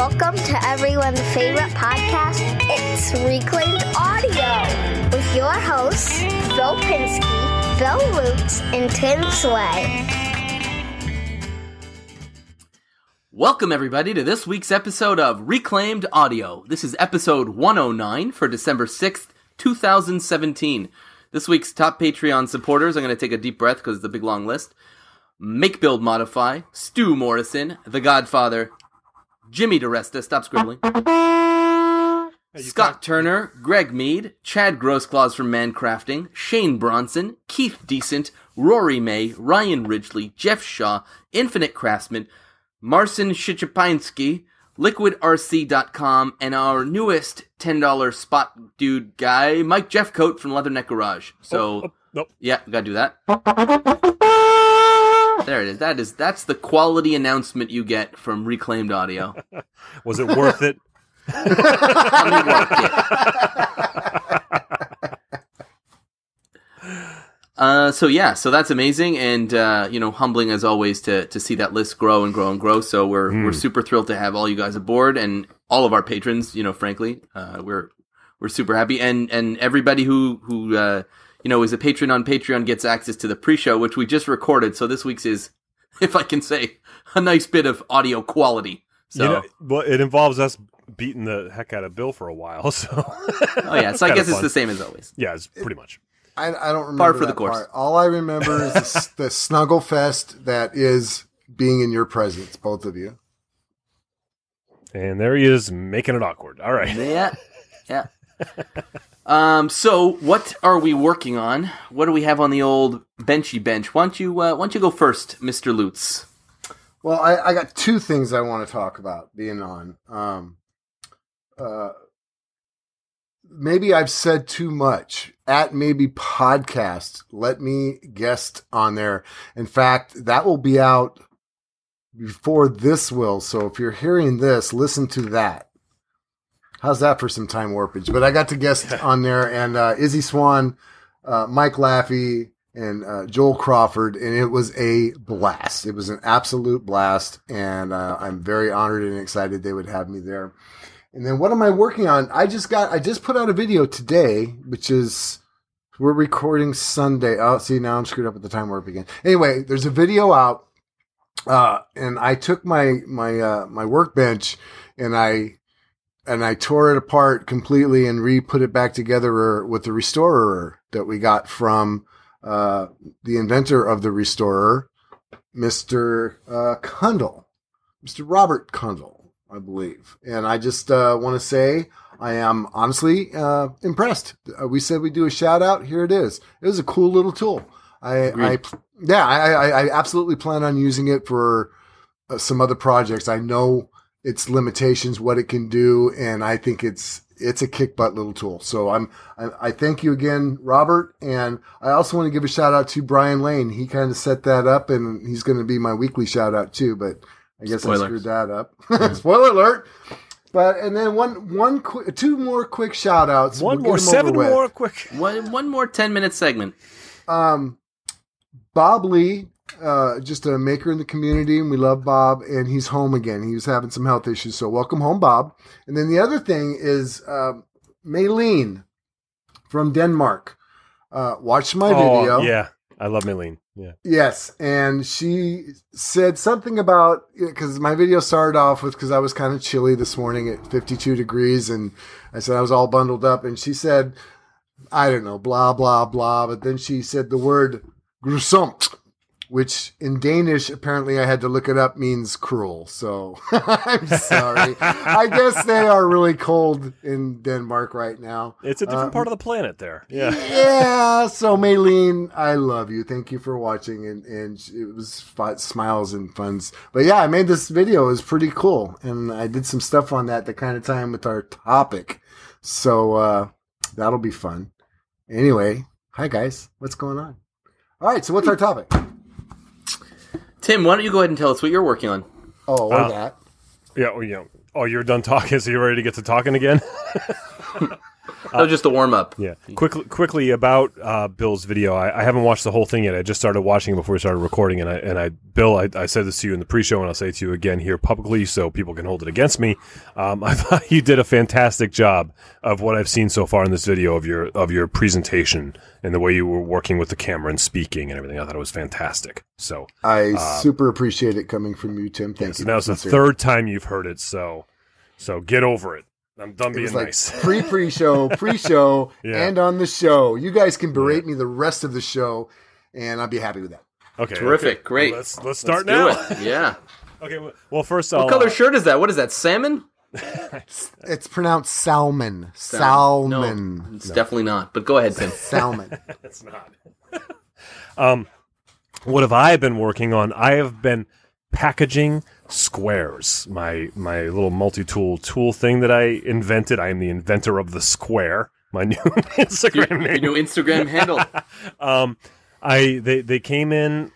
Welcome to everyone's favorite podcast. It's Reclaimed Audio with your hosts, Phil Pinsky, Bill Lutz, and Tim Sway. Welcome, everybody, to this week's episode of Reclaimed Audio. This is episode 109 for December 6th, 2017. This week's top Patreon supporters, I'm going to take a deep breath because it's a big long list. Make Build Modify, Stu Morrison, The Godfather, Jimmy DeResta, stop scribbling. Scott Turner, Greg Mead, Chad Grossclaws from Mancrafting, Shane Bronson, Keith Decent, Rory May, Ryan Ridgely, Jeff Shaw, Infinite Craftsman, Marcin Shichapinski, LiquidRC.com, and our newest $10 spot dude guy, Mike Jeffcoat from Leatherneck Garage. So, Oh, oh, yeah, gotta do that. There it is. That is that's the quality announcement you get from Reclaimed Audio. Was it worth it? Tell me what it- Uh, so yeah, so that's amazing, and uh, you know, humbling as always to to see that list grow and grow and grow. So we're we're super thrilled to have all you guys aboard and all of our patrons. You know, frankly, uh, we're we're super happy, and and everybody who who uh, you know is a patron on Patreon gets access to the pre-show, which we just recorded. So this week's is, if I can say, a nice bit of audio quality. So You know, well, it involves us beating the heck out of Bill for a while. So, oh yeah, so I guess it's the same as always. yeah, it's pretty much. I, I don't remember Par for that the course. part. All I remember is the, the snuggle fest that is being in your presence, both of you. And there he is, making it awkward. All right. Yeah, yeah. Um. So, what are we working on? What do we have on the old benchy bench? Why don't you uh, Why don't you go first, Mister Lutz? Well, I, I got two things I want to talk about being on. Um, uh, maybe I've said too much at maybe podcast. Let me guest on there. In fact, that will be out before this will. So if you're hearing this, listen to that. How's that for some time warpage? But I got to guest on there and uh, Izzy Swan, uh, Mike Laffey, and uh, Joel Crawford, and it was a blast. It was an absolute blast, and uh, I'm very honored and excited they would have me there. And then what am I working on? I just got, I just put out a video today, which is we're recording Sunday. Oh, see, now I'm screwed up at the time warp again. Anyway, there's a video out, uh, and I took my my uh, my workbench and I and I tore it apart completely and re put it back together with the restorer that we got from uh, the inventor of the restorer, Mr. Uh, Mr. Robert Kundle, I believe. And I just uh, want to say I am honestly uh, impressed. Uh, we said we'd do a shout out. Here it is. It was a cool little tool. I, I yeah, I, I, I absolutely plan on using it for uh, some other projects. I know its limitations, what it can do, and I think it's it's a kick butt little tool. So I'm I, I thank you again, Robert, and I also want to give a shout out to Brian Lane. He kind of set that up, and he's going to be my weekly shout out too. But I guess Spoiler. I screwed that up. Spoiler alert. But and then one one qu- two more quick shout outs. One We'll more, get 'em seven more, quick. One One more ten minute segment. Um, Bob Lee, uh, just a maker in the community, and we love Bob. And he's home again. He was having some health issues, so welcome home, Bob. And then the other thing is um, Maylene from Denmark. Uh, watched my Oh, video. yeah. I love Maylene. Yeah. Yes, and she said something about because my video started off with because I was kind of chilly this morning at 52 degrees, and I said I was all bundled up, and she said, I don't know, blah blah blah, but then she said the word grusomt, which in Danish apparently I had to look it up means cruel. So I'm sorry. I guess they are really cold in Denmark right now. It's a different Uh, part of the planet there. Yeah. Yeah. So, Maylene, I love you. Thank you for watching, and and it was fun, smiles and funs. But yeah, I made this video. It was pretty cool, and I did some stuff on that that kind of time with our topic. So uh, that'll be fun. Anyway, hi guys, what's going on? All right. So what's our topic? Tim, why don't you go ahead and tell us what you're working on? Oh, or Uh, that. Yeah. Oh, yeah. Oh, you're done talking, so you're ready to get to talking again? That was just a warm up. Yeah. Quickly, quickly about uh, Bill's video. I, I haven't watched the whole thing yet. I just started watching it before we started recording, and I and I, Bill, I, I said this to you in the pre-show, and I'll say it to you again here publicly, so people can hold it against me. Um, I thought you did a fantastic job of what I've seen so far in this video of your of your presentation and the way you were working with the camera and speaking and everything. I thought it was fantastic. So I super appreciate it coming from you, Tim. Thank so you. now it's the third time you've heard it. So so get over it. I'm done It being was like nice. pre pre show, pre show, Yeah. and on the show. You guys can berate me the rest of the show, and I'll be happy with that. Okay, Terrific. okay. Great. Let's let's start Let's now. do it. Yeah. Okay. well- Well, first I'll What color uh, shirt is that? What is that? Salmon? It's pronounced salmon. Salmon. Salmon. No, it's definitely not. But go ahead, Tim. Salmon. It's not. um, what have I been working on? I have been packaging squares. My my little multi-tool tool thing that I invented. I am the inventor of the square. My new Instagram your name. new Instagram handle. Um, I they they came in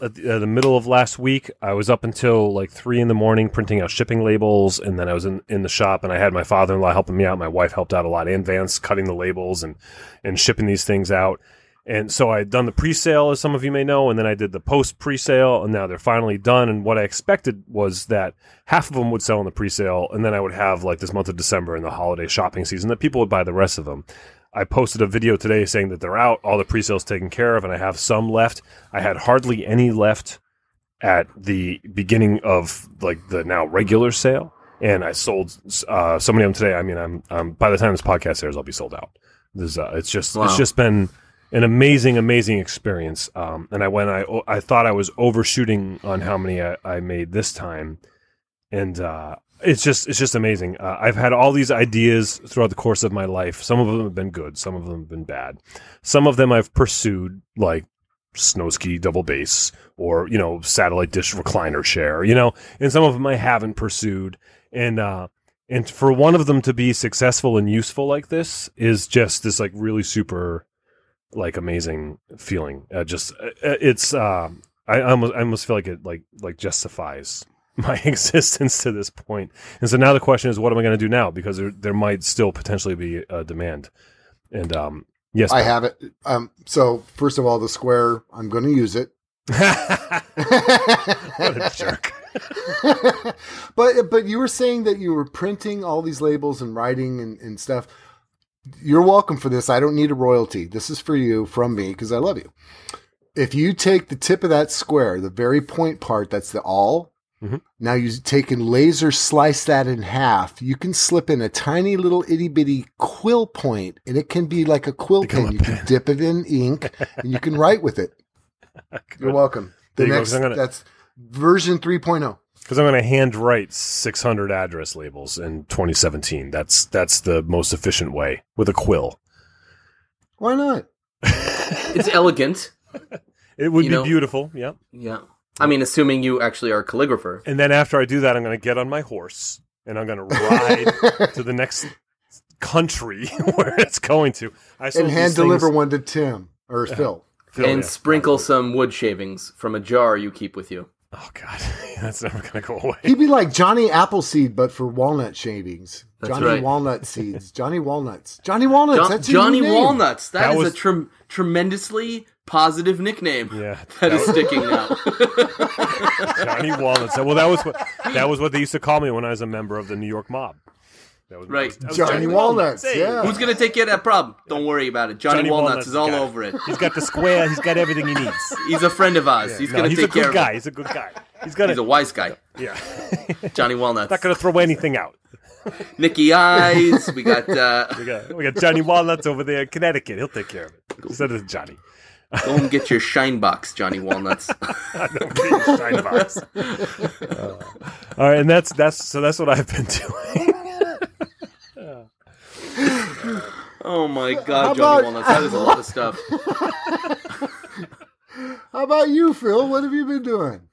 at the, uh, the middle of last week. I was up until like three in the morning printing out shipping labels, and then I was in, in the shop, and I had my father in law helping me out. My wife helped out a lot, and Vance cutting the labels and and shipping these things out. And so I had done the pre-sale, as some of you may know, and then I did the post pre-sale, and now they're finally done. And what I expected was that half of them would sell in the pre-sale, and then I would have like this month of December and the holiday shopping season that people would buy the rest of them. I posted a video today saying that they're out, all the pre-sales taken care of, and I have some left. I had hardly any left at the beginning of like the now regular sale, and I sold uh, so many of them today. I mean, I'm um, by the time this podcast airs, I'll be sold out. This, uh, it's just Wow. it's just been an amazing, amazing experience. Um, and I went, I I thought I was overshooting on how many I, I made this time, and uh, it's just it's just amazing. Uh, I've had all these ideas throughout the course of my life. Some of them have been good, some of them have been bad. Some of them I've pursued, like snow ski double bass or you know satellite dish recliner share, you know, and some of them I haven't pursued. And uh, and for one of them to be successful and useful like this is just this like really super like amazing feeling. Uh, just uh, it's uh, I I almost I almost feel like it like like justifies my existence to this point. And so now the question is, what am I going to do now? Because there there might still potentially be a demand. And um, yes, I have it. Um, so first of all, the square. I'm going to use it. what a jerk. but but you were saying that you were printing all these labels and writing and, and stuff. You're welcome for this. I don't need a royalty. This is for you from me because I love you. If you take the tip of that square, the very point part, that's the all. Mhm. Now you take and laser slice that in half. You can slip in a tiny little itty bitty quill point, and it can be like a quill Become pen. a You can dip it in ink, and you can write with it. You're welcome. The There you go, next I'm gonna- that's version oh. 3.0. Because I'm going to hand write 600 address labels in 2017. That's that's the most efficient way with a quill. Why not? It's elegant. It would You be know- beautiful. Yeah. Yeah. I mean, assuming you actually are a calligrapher. And then after I do that, I'm going to get on my horse and I'm going to ride to the next country where it's going to. I sold and these hand things- deliver one to Tim or Phil. Phil, and yeah. sprinkle some wood shavings from a jar you keep with you. Oh God, that's never going to go away. He'd be like Johnny Appleseed, but for walnut shavings. That's Johnny right. Walnut seeds. Johnny Walnuts. Johnny Walnuts. John- that's Johnny new name. Walnuts. That that is was- a trem- tremendously positive nickname. Yeah, that is sticking now. Johnny Walnuts. Well, that was what that was what they used to call me when I was a member of the New York mob. That was, Right. that was Johnny Walnuts, Hey. yeah. Who's gonna take care of that problem? Don't worry about it. Johnny, Johnny Walnuts, Walnuts is all got over it. He's got the square. He's got everything he needs. He's a friend of ours. He's No, gonna he's take a care good of guy. it. He's a good guy. He's got He's a wise guy. Yeah. Johnny Walnuts. Not going to throw anything out. Nicky Eyes. We got uh, We got, we got Johnny Walnuts over there in Connecticut. He'll take care of it. Instead of Johnny. go and get your shine box, Johnny Walnuts. Shine box. Uh, all right, and that's that's so that's what I've been doing. Oh my How God, Johnny about- Walnuts. That is a lot of stuff. How about you, Phil? What have you been doing?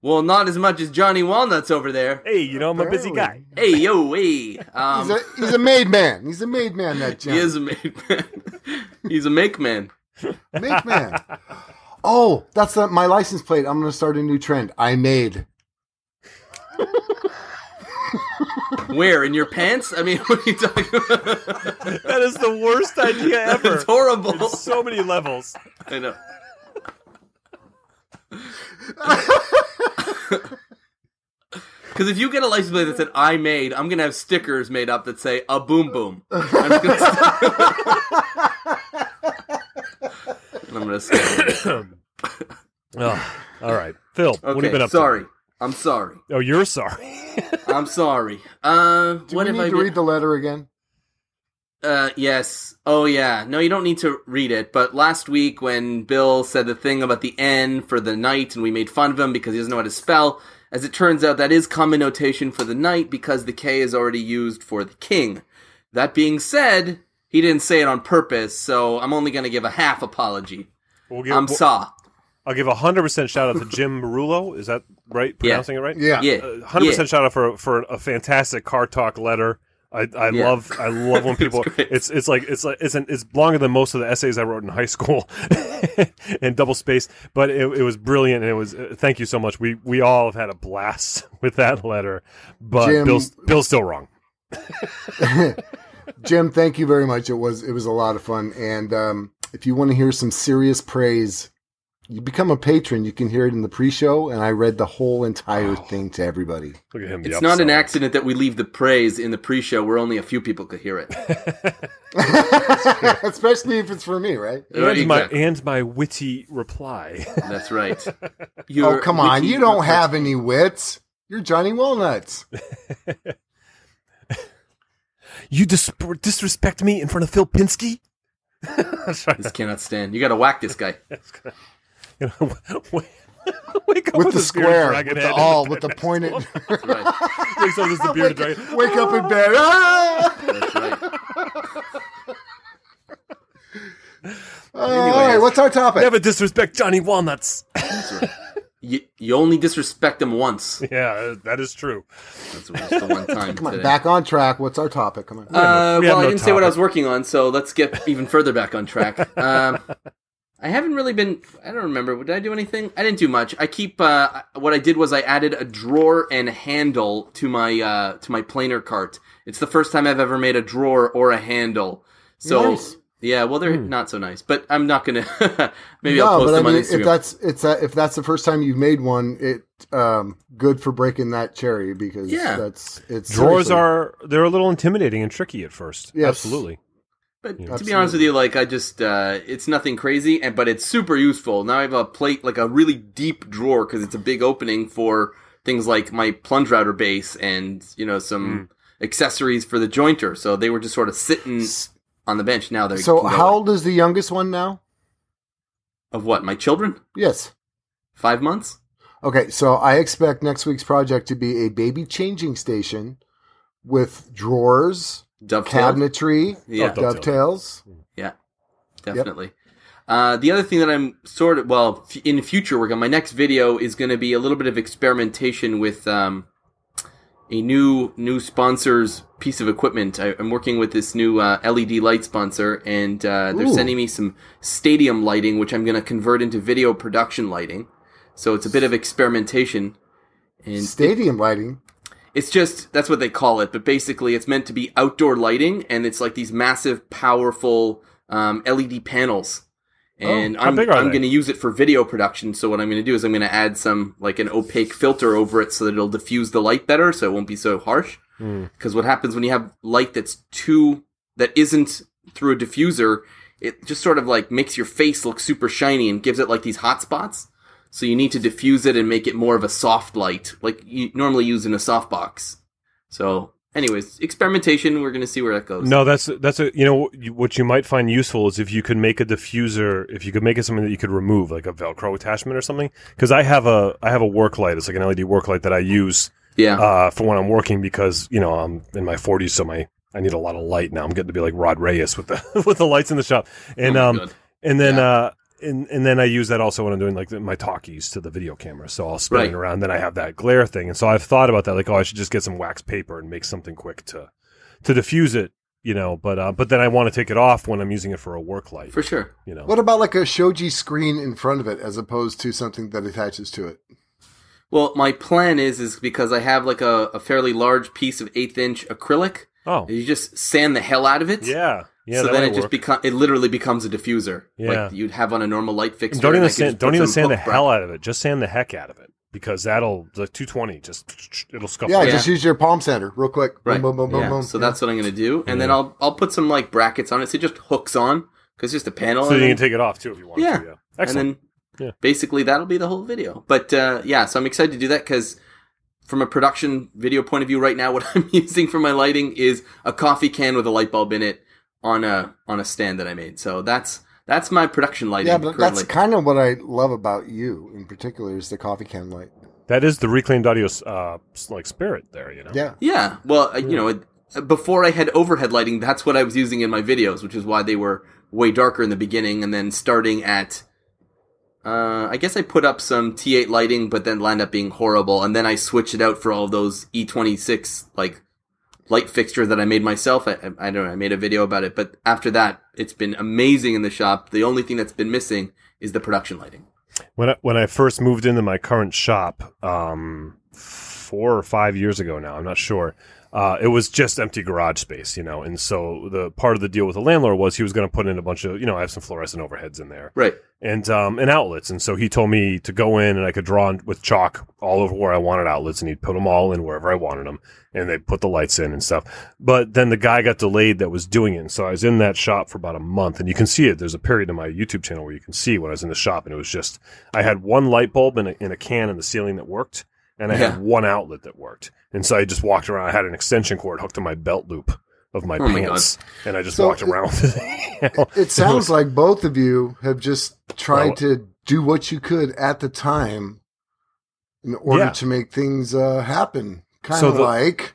Well, not as much as Johnny Walnuts over there. hey, you know I'm a busy guy. Hey, yo, hey. Um, He's a he's a made man. He's a made man. That he Johnny. is a made man. He's a make man. Make man. Oh, that's not my license plate. I'm going to start a new trend. I made. Where in your pants? I mean, what are you talking about? That is the worst idea ever. It's horrible. So many levels. I know. Because if you get a license plate that said "I made," I'm gonna have stickers made up that say "a boom boom." I'm just gonna and I'm gonna. Oh, all right, Phil. what have you Okay, been up to sorry. I'm sorry. Oh, you're sorry. I'm sorry. Uh, Do what we need I to been? read the letter again? Uh, yes. Oh, yeah. No, you don't need to read it. But last week, when Bill said the thing about the N for the night, and we made fun of him because he doesn't know how to spell, as it turns out, that is common notation for the knight because the K is already used for the king. That being said, he didn't say it on purpose, so I'm only going to give a half apology. We'll give, I'm we'll- saw. I'll give a hundred percent shout out to Jim Marullo. Is that right? Pronouncing it right? Yeah. Yeah. hundred yeah. percent shout out for for a fantastic car talk letter. I, I Yeah. love I love when people it's it's like it's like it's an, it's longer than most of the essays I wrote in high school and double space but it, it was brilliant and it was uh, thank you so much we we all have had a blast with that letter but Jim- Bill's Bill's still wrong Jim, thank you very much. It was it was a lot of fun. And um, if you want to hear some serious praise, you become a patron. You can hear it in the pre-show, and I read the whole entire thing to everybody. look at him It's not an accident that we leave the praise in the pre-show where only a few people could hear it. Especially if it's for me, right? Right, and my exactly. and my witty reply That's right. oh, come on. You don't reports- have any wits. You're Johnny Walnuts. you dis- disrespect me in front of Phil Pinsky Just cannot stand. You got to whack this guy. You know, wake wake up With with, the square, with the all, with the pointed. That's right. Wakes up as the bearded dragon. Wake up in bed. Ah! That's right. all right, what's our topic? Never disrespect Johnny Walnuts. You, you only disrespect him once. yeah, that is true. That's just the one time Come on, today. back on track. What's our topic? Come on. Uh, We have well, I didn't say what I was working on, so let's get even further back on track. Um, I haven't really been. I don't remember. Did I do anything? I didn't do much. I keep. Uh, what I did was I added a drawer and handle to my uh, to my planer cart. It's the first time I've ever made a drawer or a handle. So Nice. yeah, well they're not so nice, but I'm not gonna. maybe no, I'll post but I them on mean, Instagram. if that's it's a, if that's the first time you've made one, it um good for breaking that cherry because Yeah. that's it's Drawers seriously- are they're a little intimidating and tricky at first. Yes. Absolutely. But to be honest with you, like I just, uh, it's nothing crazy, and but it's super useful. Now I have a plate, like a really deep drawer, because it's a big opening for things like my plunge router base and you know some Hmm. accessories for the jointer. So they were just sort of sitting on the bench. Now they're So how old is the youngest one now? of what? My children? Yes. Five months? Okay, so I expect next week's project to be a baby changing station with drawers, Dovetail. cabinetry, Yeah. Oh, dovetails. Yeah, definitely. Uh, the other thing that I'm sort of well f- in future work on my next video is going to be a little bit of experimentation with um, a new new sponsor's piece of equipment. I, I'm working with this new uh, LED light sponsor, and uh, they're Ooh. sending me some stadium lighting, which I'm going to convert into video production lighting. So it's a bit of experimentation, and Stadium lighting. It's just that's what they call it, but basically it's meant to be outdoor lighting, and it's like these massive, powerful um, LED panels. And Oh, I'm I'm going to use it for video production. So what I'm going to do is I'm going to add some like an opaque filter over it so that it'll diffuse the light better, so it won't be so harsh. Hmm. Because what happens when you have light that's too that isn't through a diffuser, it just sort of like makes your face look super shiny and gives it like these hot spots. So you need to diffuse it and make it more of a soft light, like you normally use in a softbox. So, anyways, experimentation. We're gonna see where that goes. No, that's that's a you know what you might find useful is if you could make a diffuser, if you could make it something that you could remove, like a Velcro attachment or something. Because I have a I have a work light. It's like an LED work light that I use Yeah. uh, for when I'm working because you know I'm in my 40s, so my I need a lot of light now. I'm getting to be like Rod Reyes with the with the lights in the shop, and Oh um God. and then Yeah. uh and and then I use that also when I'm doing like the, my talkies to the video camera. So I'll spin Right. it around. Then I have that glare thing, and so I've thought about that. Like, oh, I should just get some wax paper and make something quick to to diffuse it. You know, but uh, but then I want to take it off when I'm using it for a work light. for sure. you know, What about like a shoji screen in front of it as opposed to something that attaches to it? Well, my plan is is because I have like a, a fairly large piece of eighth inch acrylic. Oh, You just sand the hell out of it. yeah, yeah. so that then it just work. become it literally becomes a diffuser. Yeah. Like you'd have on a normal light fixture. don't even I sand, don't even sand the hook hell out of it. Just sand the heck out of it because that'll the 220 just it'll scuff. Yeah, right just use your palm sander real quick. Right. Boom, boom, boom, yeah. boom, boom. So Yeah. that's what I'm gonna do, and then I'll I'll put some like brackets on it, so it just hooks on because it's just a panel. so you then- can take it off too if you want. Yeah. to, yeah. Excellent. And then Yeah. basically that'll be the whole video. But uh, yeah, so I'm excited to do that because from a production video point of view, right now, what I'm using for my lighting is a coffee can with a light bulb in it on a on a stand that I made. So that's that's my production lighting. yeah, but currently. that's kind of what I love about you in particular is the coffee can light. that is the reclaimed audio uh, like spirit there. You know. Yeah. yeah. Well, uh, you know, it, before I had overhead lighting, that's what I was using in my videos, which is why they were way darker in the beginning, and then starting at. Uh, I guess I put up some T8 lighting, but then lined up being horrible, and then I switched it out for all those E26 like light fixture that I made myself. I, I, don't know. I made a video about it, but after that, it's been amazing in the shop. The only thing that's been missing is the production lighting. When I, when I first moved into my current shop, um, four or five years ago now, I'm not sure. Uh, it was just empty garage space, you know, and so the part of the deal with the landlord was he was going to put in a bunch of, you know, I have some fluorescent overheads in there Right. and um, and outlets, and so he told me to go in and I could draw with chalk all over where I wanted outlets, and he'd put them all in wherever I wanted them, and they'd put the lights in and stuff. But then the guy got delayed that was doing it, and so I was in that shop for about a month, and you can see it. There's a period in my YouTube channel where you can see when I was in the shop, and it was just I had one light bulb in a, in a can in the ceiling that worked, and I Yeah. had one outlet that worked, and so I just walked around. I had an extension cord hooked to my belt loop of my Oh my pants, and I just So walked it- around with it. It sounds like both of you have just tried Well- to do what you could at the time in order Yeah. to make things uh, happen. Kind So of the- like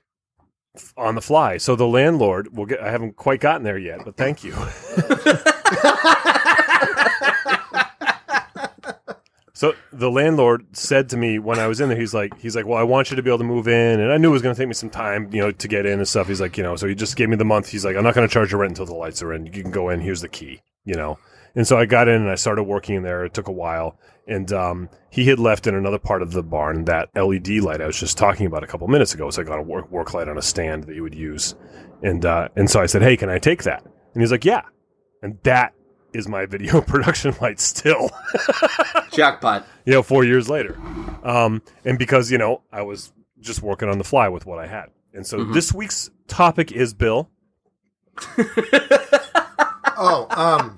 on the fly. So the landlord will get. I haven't quite gotten there yet, but thank you. so the landlord said to me when I was in there, he's like, he's like, well, I want you to be able to move in, and I knew it was going to take me some time, you know, to get in and stuff. He's like, you know, so he just gave me the month. He's like, I'm not going to charge you rent until the lights are in. You can go in. Here's the key, you know. And so I got in and I started working in there. It took a while. And um, he had left in another part of the barn that LED light I was just talking about a couple minutes ago. It's like on a work, work light on a stand that you would use. And uh, and so I said, hey, can I take that? And he's like, yeah. And that is my video production light still, Jackpot. you know, four years later. Um, and because, you know, I was just working on the fly with what I had. And so Mhm. this week's topic is Bill. oh, um,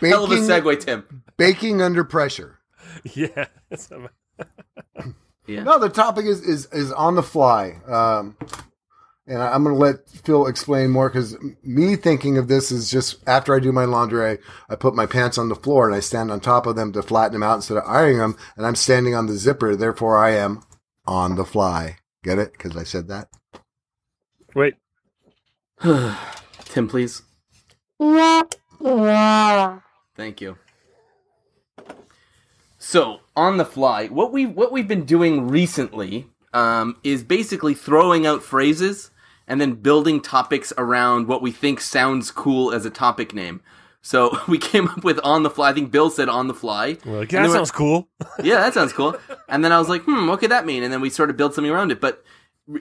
Hell of a baking, segue, Tim. baking under pressure. yeah. Yeah. No, the topic is is is on the fly. Um, and I- I'm going to let Phil explain more because me thinking of this is just after I do my laundry, I, I put my pants on the floor and I stand on top of them to flatten them out instead of ironing them, and I'm standing on the zipper. Therefore, I am on the fly. Get it? Because I said that. Wait. Tim, please. Thank you. So, on the fly, what we what we've been doing recently um, is basically throwing out phrases and then building topics around what we think sounds cool as a topic name. So we came up with on the fly. I think Bill said on the fly. We're like, yeah, that sounds cool. yeah, that sounds cool. And then I was like, hmm, what could that mean? And then we sort of built something around it. But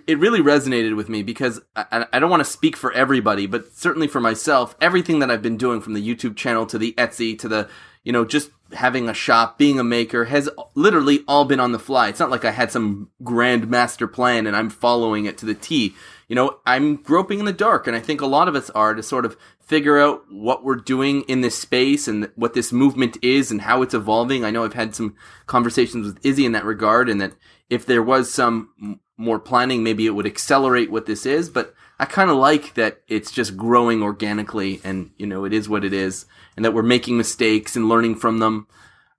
it really resonated with me because I, I don't want to speak for everybody, but certainly for myself, everything that I've been doing from the YouTube channel to the Etsy to the, you know, just having a shop, being a maker has literally all been on the fly. It's not like I had some grand master plan and I'm following it to the T. You know, I'm groping in the dark, and I think a lot of us are to sort of figure out what we're doing in this space and what this movement is and how it's evolving. I know I've had some conversations with Izzy in that regard, and that if there was some more planning, maybe it would accelerate what this is. But I kind of like that it's just growing organically, and you know, it is what it is, and that we're making mistakes and learning from them.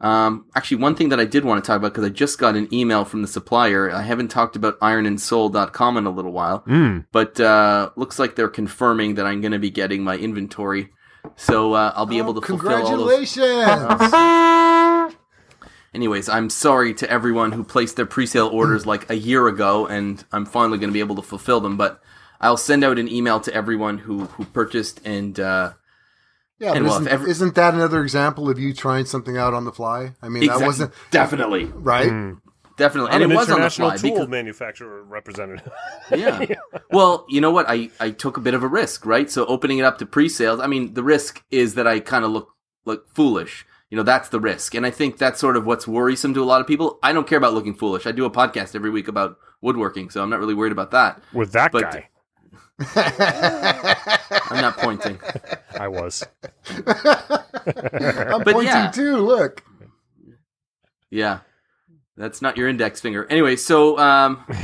Um, actually, one thing that I did want to talk about because I just got an email from the supplier. I haven't talked about ironandsoul.com in a little while, Mm. but uh, looks like they're confirming that I'm going to be getting my inventory, so uh, I'll be able to fulfill all. Congratulations! Anyways, I'm sorry to everyone who placed their pre-sale orders like a year ago, and I'm finally going to be able to fulfill them. But I'll send out an email to everyone who who purchased, and uh, Yeah, And but isn't, every- isn't that another example of you trying something out on the fly? I mean, that wasn't definitely, right. Mm. definitely, I'm and an it was on the fly tool because manufacturer representative. yeah. Well, you know what? I, I took a bit of a risk, right? So opening it up to pre-sales, I mean, the risk is that I kind of look look foolish. You know, that's the risk. And I think that's sort of what's worrisome to a lot of people. I don't care about looking foolish. I do a podcast every week about woodworking, so I'm not really worried about that. With that But- guy, I'm not pointing. I was. I'm But pointing yeah. too. Look. Yeah. That's not your index finger. Anyway, so um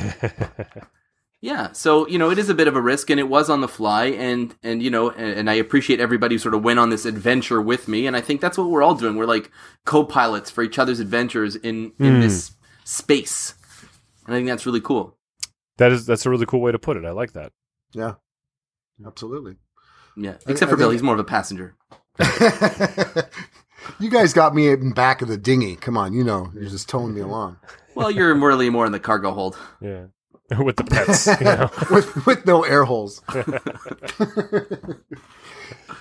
Yeah, so you know it is a bit of a risk, and it was on the fly, and and you know, and, and I appreciate everybody who sort of went on this adventure with me, and I think that's what we're all doing. We're like co-pilots for each other's adventures in in Hmm. this space, and I think that's really cool. that is that's a really cool way to put it. I like that. Yeah, absolutely. Yeah, except I for Bill, think- he's more of a passenger. you guys got me in back of the dinghy. Come on, you know, you're just towing me along Well, you're really more in the cargo hold. Yeah, with the pets. You know? with with no air holes.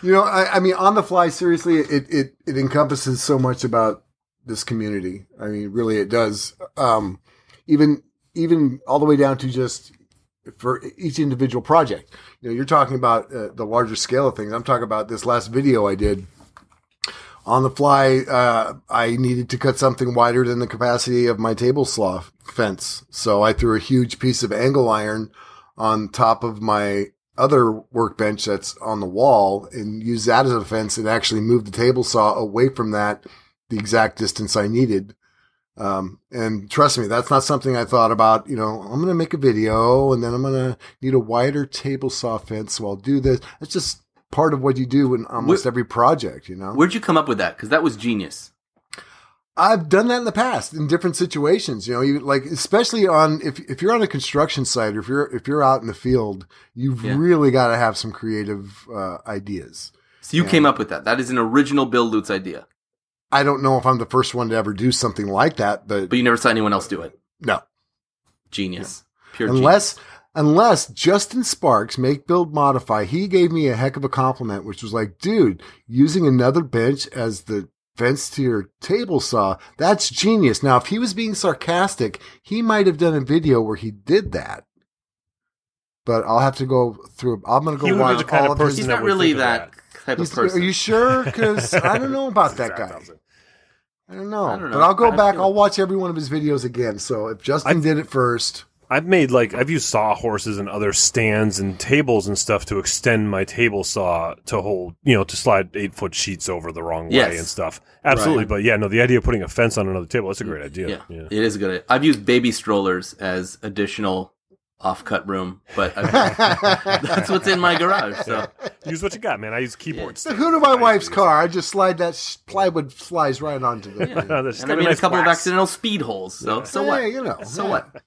you know, I, I mean, on the fly. Seriously, it, it it encompasses so much about this community. I mean, really, it does. Um, even even all the way down to just for each individual project. You know, you're talking about uh, the larger scale of things. I'm talking about this last video I did on the fly. Uh, I needed to cut something wider than the capacity of my table saw fence, so I threw a huge piece of angle iron on top of my other workbench that's on the wall and used that as a fence and actually moved the table saw away from that the exact distance I needed. Um, and trust me, that's not something I thought about. You know, I'm going to make a video and then I'm going to need a wider table saw fence. So I'll do this. It's just part of what you do in almost Wh- every project, you know? Where'd you come up with that? Because that was genius. I've done that in the past in different situations. You know, you like especially on if if you're on a construction site or if you're if you're out in the field, you've Yeah. really got to have some creative uh, ideas. So you Yeah. came up with that. That is an original Bill Lutz idea, I don't know if I'm the first one to ever do something like that, but, but you never saw anyone else do it. no, Genius, pure genius. unless unless Justin Sparks make build modify, he gave me a heck of a compliment, which was like, dude, using another bench as the fence to your table saw, that's genius. Now, if he was being sarcastic, he might have done a video where he did that. But I'll have to go through. I'm going to go He watch the kind all of of person He's his. that not really think of that, type He's- of person. Are you sure? Because I don't know about that Zach guy. Thompson. I don't know. I don't know. But I'll go I back. I'll watch every one of his videos again. So if Justin I- did it first, I've made like I've used saw horses and other stands and tables and stuff to extend my table saw to hold, you know, to slide eight foot sheets over the wrong way and stuff. Absolutely, Right. but yeah, no, the idea of putting a fence on another table—that's a great idea. Yeah, yeah. it is a good. idea. I've used baby strollers as additional off-cut room, but I've, that's what's in my garage. So Use what you got, man. I use keyboards. the hood of my wife's car, I just slide that sh- plywood slides right onto the. Yeah. And I made nice a couple of accidental speed holes. So so Yeah, what? you know. So yeah. what?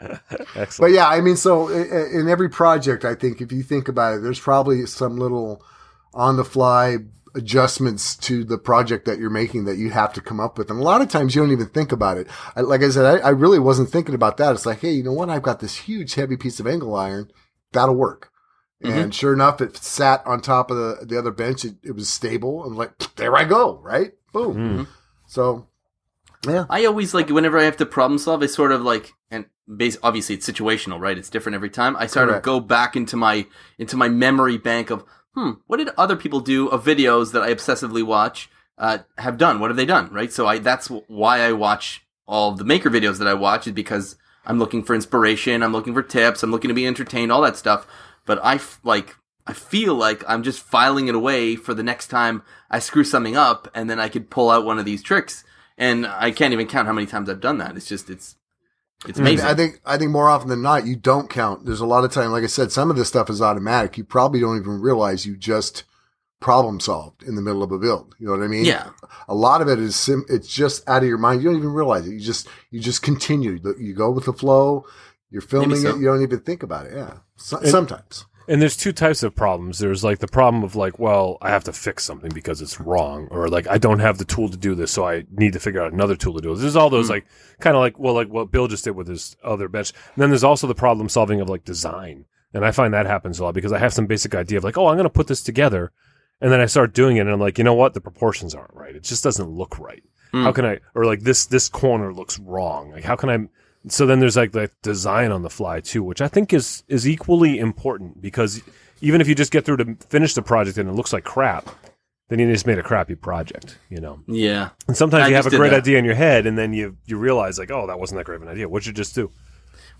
Excellent. But yeah, I mean, so i- i- in every project, I think if you think about it, there's probably some little on the fly adjustments to the project that you're making that you have to come up with. And a lot of times you don't even think about it. I, like I said, I, I really wasn't thinking about that. It's like, hey, you know what? I've got this huge heavy piece of angle iron. That'll work. And sure enough, it sat on top of the, the other bench. It, it was stable. I'm like, there I go. Right. Boom. Mm. So yeah. I always like whenever I have to problem solve, I sort of like and base obviously it's situational, right? It's different every time. I sort Correct. of go back into my into my memory bank of hmm, what did other people do of videos that I obsessively watch uh, have done? What have they done? Right? So I that's why I watch all the maker videos that I watch is because I'm looking for inspiration, I'm looking for tips, I'm looking to be entertained, all that stuff. But I f- like I feel like I'm just filing it away for the next time I screw something up, and then I could pull out one of these tricks. And I can't even count how many times I've done that. It's just it's it's amazing. I think I think more often than not, you don't count. There's a lot of time, like I said, some of this stuff is automatic. You probably don't even realize you just problem solved in the middle of a build. You know what I mean? yeah, A lot of it is sim- it's just out of your mind. You don't even realize it. You just you just continue. You go with the flow. You're filming so. it. You don't even think about it. Yeah. So, And- sometimes. And there's two types of problems. There's like the problem of like, well, I have to fix something because it's wrong, or like I don't have the tool to do this, so I need to figure out another tool to do it. There's all those Hmm. like kind of like well, like what Bill just did with his other bench. And then there's also the problem solving of like design, and I find that happens a lot because I have some basic idea of like, oh, I'm going to put this together, And then I start doing it, and I'm like, you know what? The proportions aren't right. It just doesn't look right. Hmm. How can I? Or like this this corner looks wrong. Like how can I? So then there's like the design on the fly too, which I think is is equally important because even if you just get through to finish the project and it looks like crap, then you just made a crappy project. You know. Yeah. And sometimes I you have a great idea in your head, and then you you realize like, oh, that wasn't that great of an idea. What'd you just do?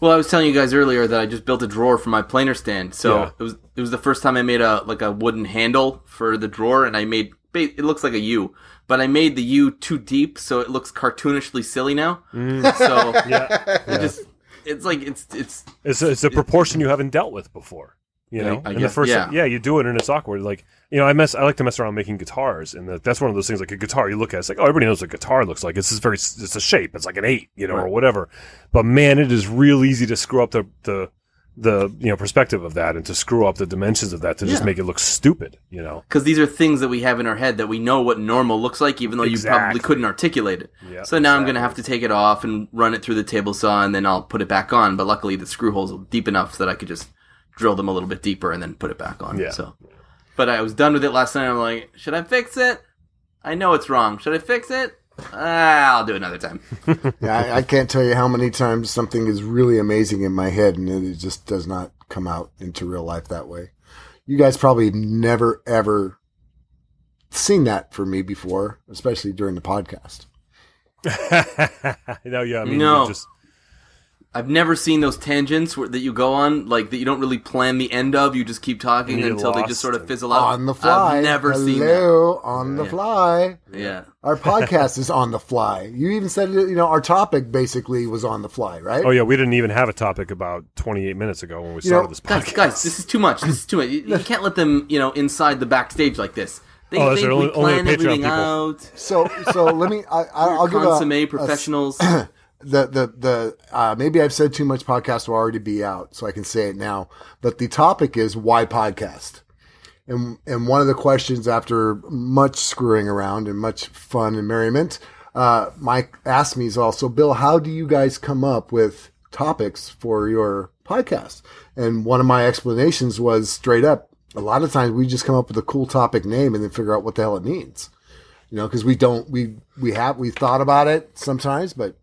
Well, I was telling you guys earlier that I just built a drawer for my planer stand. So Yeah. it was it was the first time I made a like a wooden handle for the drawer, and I made it looks like a U, but I made the U too deep, so it looks cartoonishly silly now. Mm. So Yeah, it just it's like it's it's it's a, it's a proportion you haven't dealt with before. You know, I and the first yeah. yeah, you do it and it's awkward. Like you know, I mess I like to mess around making guitars, and that that's one of those things. Like a guitar, you look at it, it's like oh, everybody knows what a guitar looks like. It's just very it's a shape. It's like an eight, you know, or whatever. But man, it is real easy to screw up the the the you know perspective of that and to screw up the dimensions of that to just make it look stupid. You know, because these are things that we have in our head that we know what normal looks like, even though you probably couldn't articulate it. Yeah, so now I'm going to have to take it off and run it through the table saw, and then I'll put it back on. But luckily, the screw holes are deep enough so that I could just drill them a little bit deeper and then put it back on. Yeah. So, but I was done with it last night. I'm like, should I fix it? I know it's wrong. Should I fix it? Ah, I'll do it another time. Yeah, I, I can't tell you how many times something is really amazing in my head and it just does not come out into real life that way. You guys probably never ever seen that for me before, especially during the podcast. no, yeah, I mean, No. you just I've never seen those tangents where, that you go on, like that you don't really plan the end of. You just keep talking You get until they just sort of fizzle out. On the fly. I've never seen that. Hello, on the Yeah. fly. Yeah. Our podcast is on the fly. You even said it, you know, our topic basically was on the fly, right? oh yeah, we didn't even have a topic about 28 minutes ago when we You know, started this podcast. guys, this is too much. This is too much. You, you can't let them, you know, inside the backstage like this. They Oh, that's think we Only- only plan Patreon everything people. out. So, so let me, I, I- I'll give a, Consumme a professionals. the the the uh, maybe I've said too much. Podcast will already be out, so I can say it now. But the topic is why podcast, and and one of the questions after much screwing around and much fun and merriment, uh, Mike asked me is also Bill, how do you guys come up with topics for your podcast? And one of my explanations was straight up. A lot of times we just come up with a cool topic name and then figure out what the hell it means. You know, because we don't we we have we thought about it sometimes, but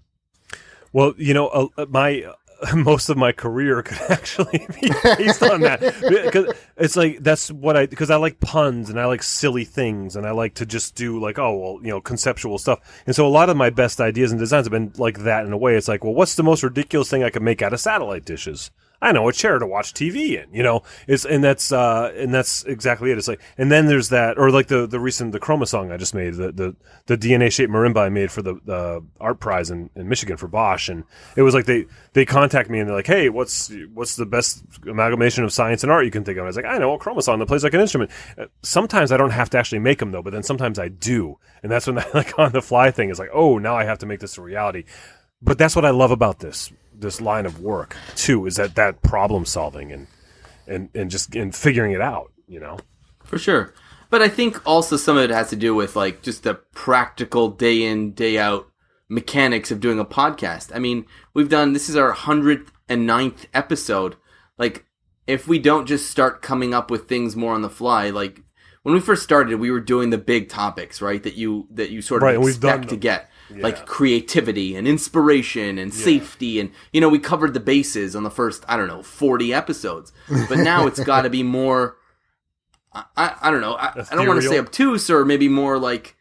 Well, you know, uh, my uh, most of my career could actually be based on that because it's like that's what I because I like puns and I like silly things and I like to just do like oh well you know conceptual stuff and so a lot of my best ideas and designs have been like that in a way. It's like well, what's the most ridiculous thing I could make out of satellite dishes? I know a chair to watch TV in, you know. It's and that's uh and that's exactly it. It's like and then there's that or like the the recent the chromosome I just made the the, the DNA shaped marimba I made for the the art prize in, in Michigan for Bosch and it was like they they contact me and they're like hey what's what's the best amalgamation of science and art you can think of? I was like I know a chromosome that plays like an instrument. Uh, Sometimes I don't have to actually make them though, but then sometimes I do, and that's when that like on the fly thing is like oh now I have to make this a reality. But that's what I love about this this line of work too is that that problem solving and and and just and figuring it out. You know. For sure. But I think also some of it has to do with like just the practical day in, day out mechanics of doing a podcast. I mean, we've done this is our 109th episode. Like if we don't just start coming up with things more on the fly, like when we first started, we were doing the big topics, right? That you that you sort of Right, expect done to get. Yeah. Like creativity and inspiration and safety and you know we covered the bases on the first I don't know 40 episodes but now it's got to be more I, I, I don't know. I, I don't want to say obtuse or maybe more like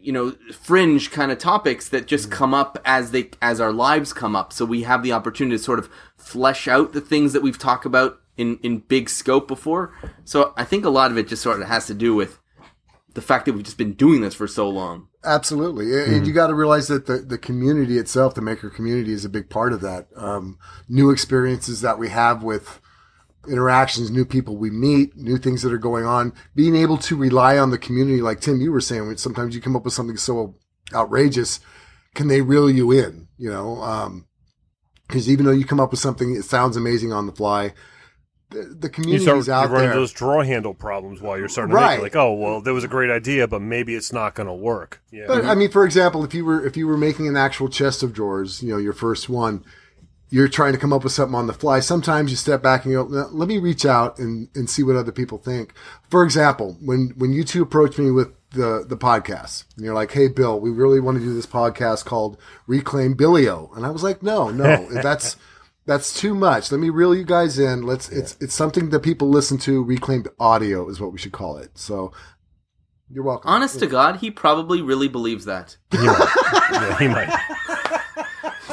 you know fringe kind of topics that just Mm-hmm. come up as they as our lives come up. So we have the opportunity to sort of flesh out the things that we've talked about in in big scope before. So I think a lot of it just sort of has to do with the fact that we've just been doing this for so long. Absolutely, and you got to realize that the, the community itself, the maker community, is a big part of that. Um, new experiences that we have with interactions, new people we meet, new things that are going on. Being able to rely on the community, like Tim, you were saying, sometimes you come up with something so outrageous, can they reel you in? You know, because even though you come up with something, it sounds amazing on the fly. The, the You community's start out running there. those draw handle problems while you're starting to Right. make it. Like, oh well, there was a great idea, but maybe it's not going to work. Yeah. But mm-hmm. I mean, for example, if you were if you were making an actual chest of drawers, you know, your first one, you're trying to come up with something on the fly. Sometimes you step back and you go, let me reach out and, and see what other people think. For example, when, when you two approached me with the, the podcast and you're like, Hey, Bill, we really want to do this podcast called Reclaim Billio. And I was like, no, no, that's, that's too much. Let me reel you guys in. Let's, it's, it's something that people listen to. Reclaimed audio is what we should call it. So you're welcome. Honest to God, he probably really believes that. He might. yeah, he might.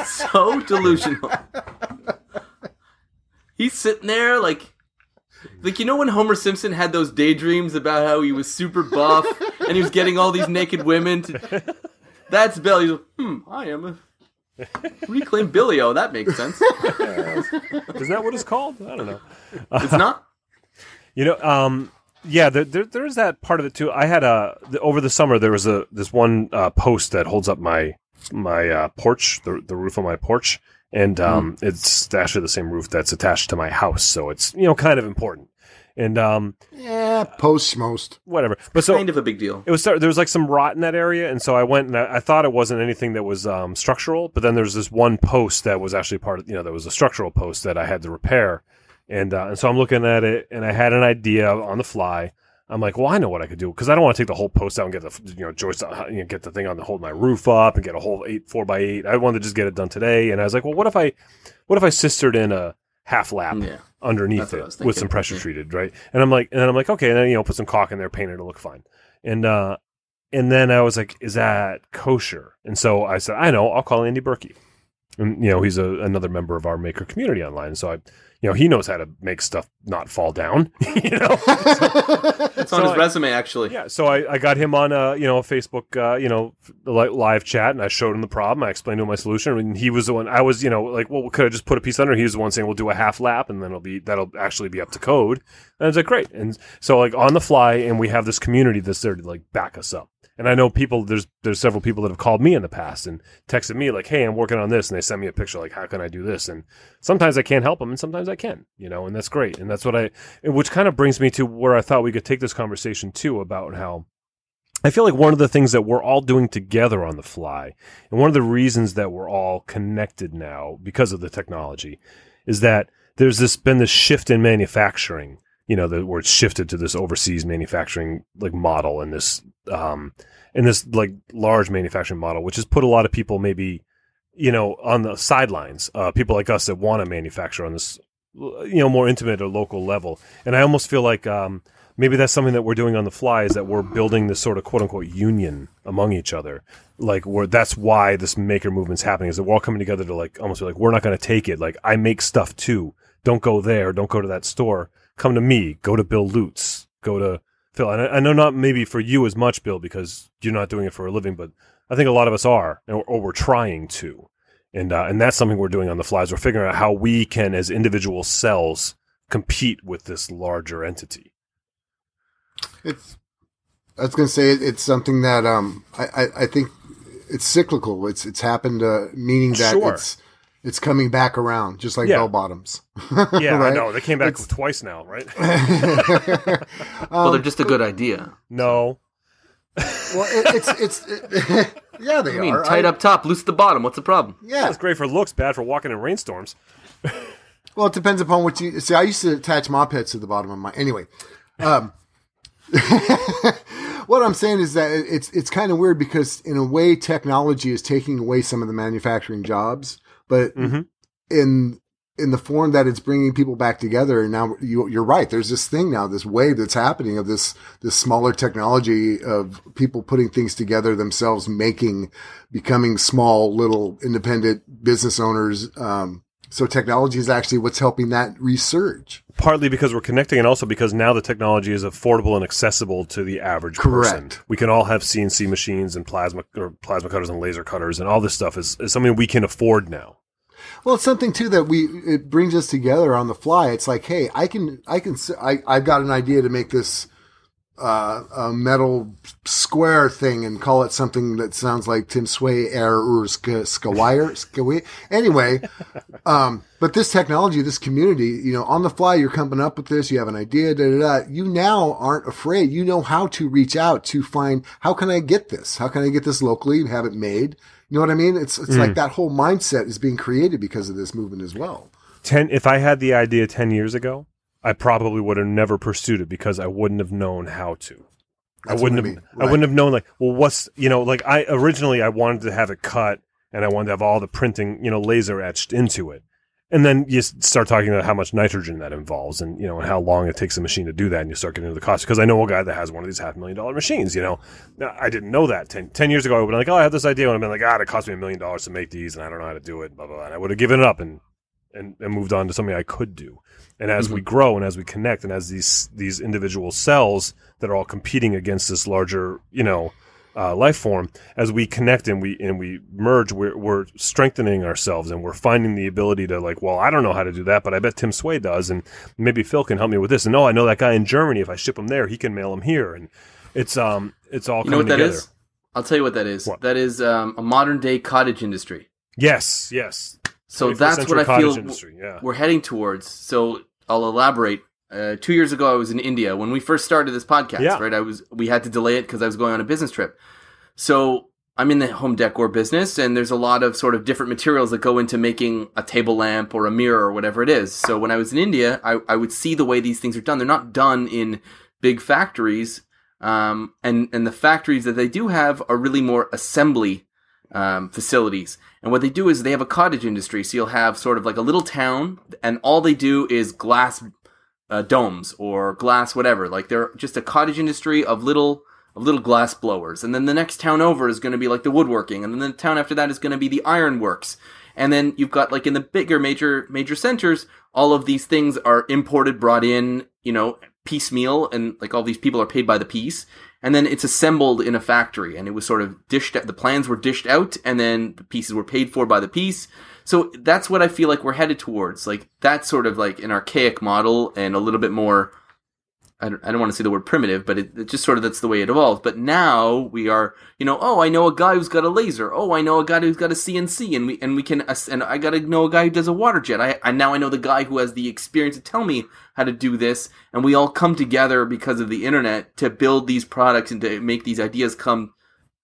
So delusional. He's sitting there like like you know when Homer Simpson had those daydreams about how he was super buff and he was getting all these naked women to, That's Bill. He's like, hmm, I am a reclaim Billio. That makes sense. Is that what it's called? I don't know. It's not? You know, um, yeah, there, there, there's that part of it too. I had a the, over the summer there was a this one uh, post that holds up my my uh, porch, the the roof of my porch, and um, it's actually the same roof that's attached to my house, so it's you know kind of important. And um, Yeah, post most. whatever. But so kind of a big deal. it was there was like some rot in that area, and so I went and I, I thought it wasn't anything that was um, structural, but then there's this one post that was actually part of you know that was a structural post that I had to repair, and uh, and so I'm looking at it, and I had an idea on the fly. I'm like, well, I know what I could do because I don't want to take the whole post out and get the you know joist uh, you know, get the thing on to hold my roof up and get a whole eight four by eight. I wanted to just get it done today, and I was like, well, what if I what if I sistered in a half lap Yeah. Underneath That's what I it with some pressure Yeah. treated, right? And I'm like, and then I'm like, okay, and then you know, put some caulk in there, paint it, it'll look fine. And uh, and then I was like, is that kosher? And so I said, I know, I'll call Andy Berkey. And you know, he's a, another member of our maker community online. So I, you know, he knows how to make stuff not fall down. you know, It's on So his I- resume, actually. yeah, so I, I got him on a you know a Facebook uh, you know li- live chat, and I showed him the problem. I explained to him my solution, and he was the one. I was you know like, well, could I just put a piece under? He was the one saying, "We'll do a half lap, and then it'll be that'll actually be up to code." And I was like, "Great!" And so like on the fly, and we have this community that's there to like back us up. And I know people. There's there's several people that have called me in the past and texted me like, "Hey, I'm working on this," and they send me a picture like, "How can I do this?" And sometimes I can't help them, and sometimes I can. You know, and that's great. And that's what I which kind of brings me to where I thought we could take this conversation too about how I feel like one of the things that we're all doing together on the fly, and one of the reasons that we're all connected now because of the technology, is that there's this been this shift in manufacturing. You know, the, where it's shifted to this overseas manufacturing like model and this um and this like large manufacturing model, which has put a lot of people maybe you know on the sidelines. Uh, people like us that want to manufacture on this you know more intimate or local level, and I almost feel like um, maybe that's something that we're doing on the fly is that we're building this sort of quote unquote union among each other. Like where that's why this maker movement's happening is that we're all coming together to like almost be like we're not going to take it. Like I make stuff too. Don't go there. Don't go to that store. Come to me. Go to Bill Lutz. Go to Phil. And I, I know not maybe for you as much, Bill, because you're not doing it for a living, but I think a lot of us are, or, or we're trying to. And uh, and that's something we're doing on the flies. We're figuring out how we can, as individual cells, compete with this larger entity. It's. I was going to say it's something that um I, I, I think it's cyclical. It's it's happened, uh, meaning that Sure. it's it's coming back around, just like Yeah. bell bottoms. Yeah, I know. They came back It's- twice now, right? Well, Um, they're just a good idea. no. well, it, it's it's it, yeah, they I mean, are tight I- up top, loose at the bottom. What's the problem? Yeah, it's great for looks, bad for walking in rainstorms. Well, it depends upon what you see. I used to attach mopeds to the bottom of my. Anyway, um, what I'm saying is that it's it's kind of weird because in a way, technology is taking away some of the manufacturing jobs, but Mhm. in in the form that it's bringing people back together. And now you, you're right. There's this thing now, this wave that's happening of this this smaller technology of people putting things together themselves, making, becoming small little independent business owners. Um, so technology is actually what's helping that resurge. Partly because we're connecting, and also because now the technology is affordable and accessible to the average person. Correct. We can all have CNC machines and plasma or plasma cutters and laser cutters, and all this stuff is, is something we can afford now. Well, it's something too that we it brings us together on the fly. It's like, hey, I can, I can, I I've got an idea to make this uh, a metal square thing and call it something that sounds like Tim Sway Air or Skawire. Anyway, um, but this technology, this community, you know, on the fly, you're coming up with this. You have an idea. Da, da, da. You now aren't afraid. You know how to reach out to find how can I get this? How can I get this locally? Have it made. You know what I mean? It's it's mm. like that whole mindset is being created because of this movement as well. Ten. If I had the idea ten years ago, I probably would have never pursued it because I wouldn't have known how to. That's I wouldn't have. I, mean. right. I wouldn't have known like, well, what's you know, like I originally I wanted to have it cut and I wanted to have all the printing, you know, laser etched into it. And then you start talking about how much nitrogen that involves and, you know, and how long it takes a machine to do that. And you start getting into the cost. Because I know a guy that has one of these half million dollar machines, you know. Now, I didn't know that 10, 10 years ago. I would have been like, oh, I have this idea. And I've been like, ah, it cost me a million dollars to make these and I don't know how to do it, blah, blah, blah. And I would have given it up and, and, and moved on to something I could do. And as mm-hmm. we grow and as we connect and as these these individual cells that are all competing against this larger, you know, uh, life form, as we connect and we and we merge, we're, we're strengthening ourselves and we're finding the ability to like, well, I don't know how to do that, but I bet Tim Sway does, and maybe Phil can help me with this. And oh, I know that guy in Germany. If I ship him there, he can mail him here, and it's um, it's all you know what that together. is. I'll tell you what that is. What? That is um, a modern day cottage industry. Yes, yes. So that's what I feel industry, yeah. we're heading towards. So I'll elaborate. Uh, two years ago, I was in India when we first started this podcast. Yeah. Right, I was we had to delay it because I was going on a business trip. So I'm in the home decor business, and there's a lot of sort of different materials that go into making a table lamp or a mirror or whatever it is. So when I was in India, I, I would see the way these things are done. They're not done in big factories, um, and and the factories that they do have are really more assembly um, facilities. And what they do is they have a cottage industry. So you'll have sort of like a little town, and all they do is glass uh, domes or glass whatever. Like they're just a cottage industry of little of little glass blowers. And then the next town over is going to be like the woodworking, and then the town after that is going to be the ironworks. And then you've got like in the bigger major major centers, all of these things are imported, brought in, you know, piecemeal, and like all these people are paid by the piece and then it's assembled in a factory and it was sort of dished the plans were dished out and then the pieces were paid for by the piece so that's what i feel like we're headed towards like that's sort of like an archaic model and a little bit more I don't, I don't want to say the word primitive, but it, it, just sort of that's the way it evolves. But now we are, you know, oh, I know a guy who's got a laser. Oh, I know a guy who's got a CNC, and we and we can, and I got to know a guy who does a water jet. I, I now I know the guy who has the experience to tell me how to do this, and we all come together because of the internet to build these products and to make these ideas come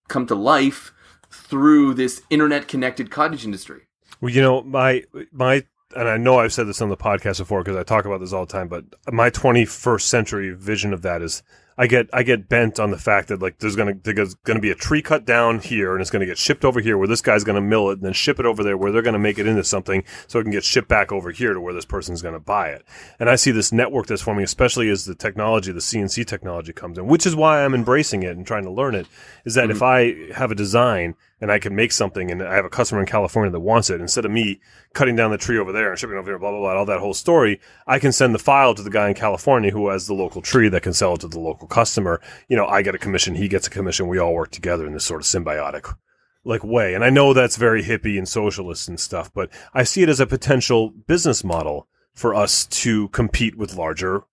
come to life through this internet connected cottage industry. Well, you know, my my and I know I've said this on the podcast before because I talk about this all the time, but my 21st century vision of that is I get I get bent on the fact that like there's gonna there's gonna be a tree cut down here and it's gonna get shipped over here where this guy's gonna mill it and then ship it over there where they're gonna make it into something so it can get shipped back over here to where this person's gonna buy it. And I see this network that's forming, especially as the technology, the CNC technology comes in, which is why I'm embracing it and trying to learn it. Is that mm-hmm. if I have a design and I can make something and I have a customer in California that wants it, instead of me cutting down the tree over there and shipping over here, blah, blah, blah, all that whole story, I can send the file to the guy in California who has the local tree that can sell it to the local customer. You know, I get a commission, he gets a commission, we all work together in this sort of symbiotic like way. And I know that's very hippie and socialist and stuff, but I see it as a potential business model for us to compete with larger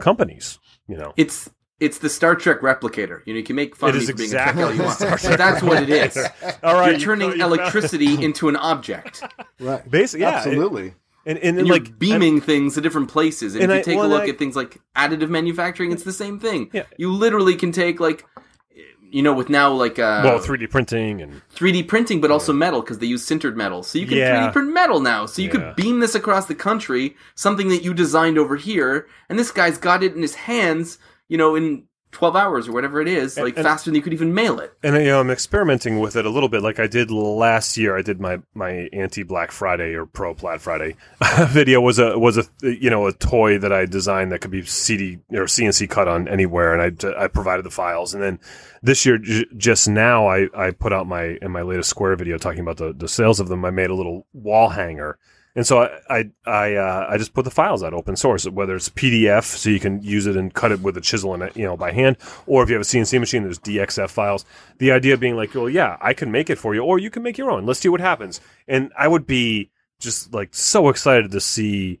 companies. You know, it's it's the Star Trek replicator. You know, you can make fun it of me for being exactly a Trek all you want. That's what it is. all right, you're turning you electricity into an object. Right. Basically, yeah, absolutely. And, and, and, and like beaming and, things to different places. And, if you I, take well, a look I, at things like additive manufacturing, it's the same thing. Yeah. You literally can take like you know, with now like uh, well, 3D printing and 3D printing, but also metal because they use sintered metal. So you can yeah. 3D print metal now. So you yeah. could beam this across the country, something that you designed over here, and this guy's got it in his hands you know, in 12 hours or whatever it is, like and, faster than you could even mail it. And you know, I'm experimenting with it a little bit, like I did last year. I did my my anti Black Friday or pro Plaid Friday video was a was a you know a toy that I designed that could be CD or CNC cut on anywhere, and I I provided the files. And then this year, j- just now, I I put out my in my latest Square video talking about the the sales of them. I made a little wall hanger and so I I I, uh, I, just put the files out open source, whether it's PDF, so you can use it and cut it with a chisel and it, you know by hand, or if you have a CNC machine, there's DXF files. The idea being like, well, yeah, I can make it for you, or you can make your own. Let's see what happens. And I would be just like so excited to see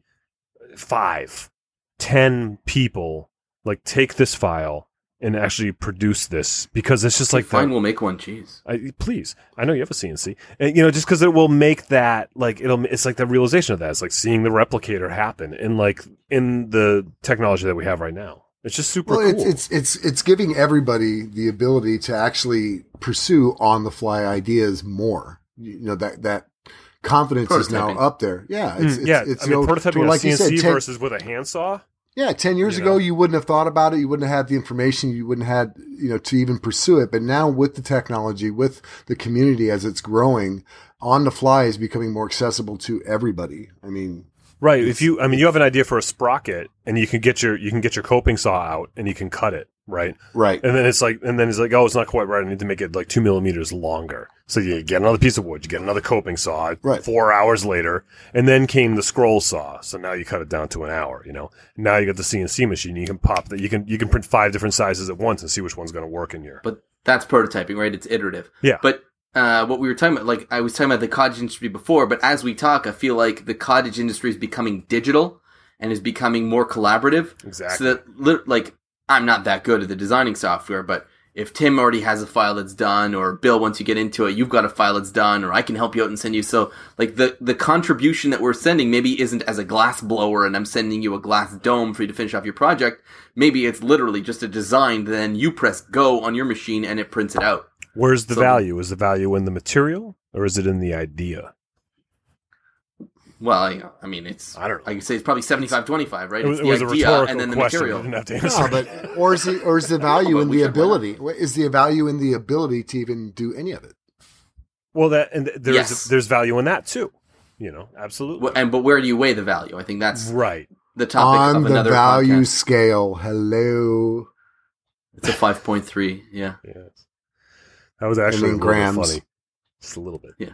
five, ten people like take this file and actually produce this because it's just like Fine, the, we'll make one. Jeez. I, please, I know you have a CNC, and you know, just because it will make that like it'll. It's like the realization of that. It's like seeing the replicator happen in like in the technology that we have right now. It's just super Well, cool. it's, it's it's it's giving everybody the ability to actually pursue on the fly ideas more. You know that that confidence is now up there. Yeah, it's, Mm, it's, yeah, it's I mean, you know, prototyping to- like you CNC said, 10 versus with a handsaw. Yeah, ten years You ago, know? you wouldn't have thought about it. You wouldn't have had the information. You wouldn't have had you know to even pursue it. But now, with the technology, with the community as it's growing, on the fly is becoming more accessible to everybody. I mean, Right. If you, I mean, you have an idea for a sprocket, and you can get your you can get your coping saw out, and you can cut it. Right. right? And then it's like, and then it's like, oh, it's not quite right. I need to make it like two millimeters longer. So you get another piece of wood, you get another coping saw. Right. Four hours later, and then came the scroll saw. So now you cut it down to an hour. You know. Now you got the CNC machine. You can pop that. You can you can print five different sizes at once and see which one's going to work in your. But that's prototyping, right? It's iterative. Yeah. But uh, what we were talking about, like I was talking about the cottage industry before, but as we talk, I feel like the cottage industry is becoming digital and is becoming more collaborative. Exactly. So that, like, I'm not that good at the designing software, but if Tim already has a file that's done, or Bill, once you get into it, you've got a file that's done, or I can help you out and send you. So, like, the, the contribution that we're sending maybe isn't as a glass blower and I'm sending you a glass dome for you to finish off your project. Maybe it's literally just a design, then you press go on your machine and it prints it out. Where's the So- value? Is the value in the material or is it in the idea? Well, you know, I mean, it's, I don't know. like you say, it's probably 75 25, right? It was, it's it was the a idea rhetorical and then the question. material. You didn't have to answer. No, but or is it or is the value But in the said why not? ability? Is the value in the ability to even do any of it? well, that and there's Yes. there's value in that too. You know, absolutely. Well, And, but where do you weigh the value? I think that's right. the topic On of the value podcast. scale, hello. It's a 5.3, yeah. Yes. That was actually a in little grams. funny. Just a little bit. Yeah.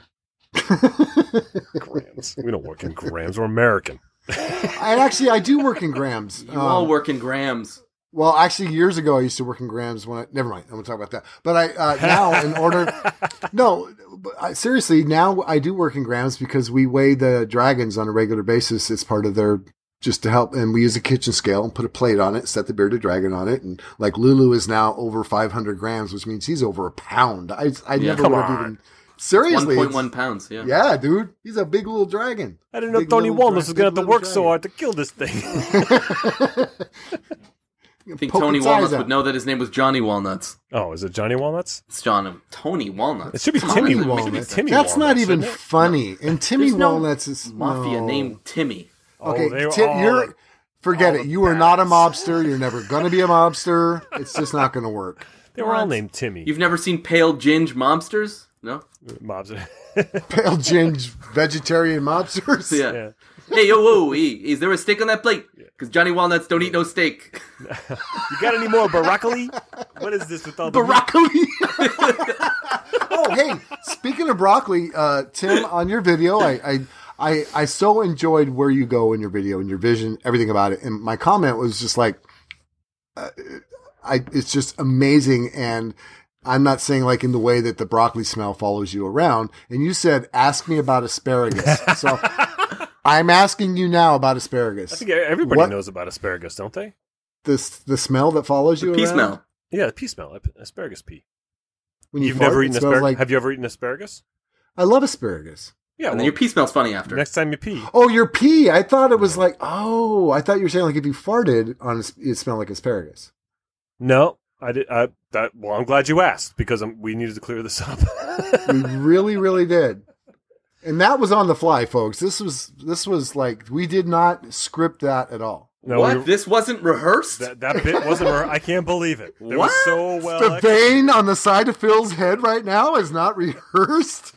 Grams. we don't work in grams. We're American. and actually, I do work in grams. You all Um, work in grams. Well, actually, years ago, I used to work in grams. When I never mind, I'm gonna talk about that. But I uh, now, in order, no, but I, seriously, now I do work in grams because we weigh the dragons on a regular basis. It's part of their just to help, and we use a kitchen scale and put a plate on it, set the bearded dragon on it, and like Lulu is now over 500 grams, which means he's over a pound. I I Yeah. never would have even seriously. 1.1 it's- pounds, yeah. Yeah, dude, he's a big little dragon. I didn't know Big Tony Walnuts dra- was going to have to work little so hard to kill this thing. I think Tony Walnuts out. would know that his name was Johnny Walnuts. oh, is it Johnny Walnuts? It's John Tony Walnuts. It should be Come Timmy it should be Walnuts. Timmy. Timmy That's not Walnuts, even isn't it? funny. And Timmy There's no Walnuts is Mafia no. named Timmy. Oh, okay, Oh, Tim, you're like- forget it. the You are not a mobster. You're never going to be a mobster. It's just not going to work. They were all named Timmy. You've never seen Pale Ginge Mobsters? No? Mobs. Pale ginge vegetarian mobsters. Yeah. yeah. hey, yo, whoa, hey, is there a steak on that plate? Because Johnny Walnuts don't eat no steak. You got any more broccoli? What is this with all the Broccoli. oh, hey, speaking of broccoli, uh, Tim, on your video, I, I, I, I so enjoyed where you go in your video and your vision, everything about it. And my comment was just like, uh, I, it's just amazing. And I'm not saying like in the way that the broccoli smell follows you around. And you said, ask me about asparagus. so I'm asking you now about asparagus. I think everybody What- knows about asparagus, don't they? the, the smell that follows you Pea around smell. Yeah, pea smell, asparagus pea. when you You've fart, never eaten asparagus? like Have you ever eaten asparagus? I love asparagus. Yeah. And well, then your pee smells funny after. next time you pee, Oh, your pee. I thought it was like, oh, I thought you were saying like if you farted on it, it smelled like asparagus. no, I did. I, that, well, I'm glad you asked because i we needed to clear this up. We really, really did. And that was on the fly, folks. This was this was like we did not script that at all. no, what? we were- this wasn't rehearsed? that, that bit wasn't. her- I can't believe it. It was so well. The vein on the side of Phil's head right now is not rehearsed.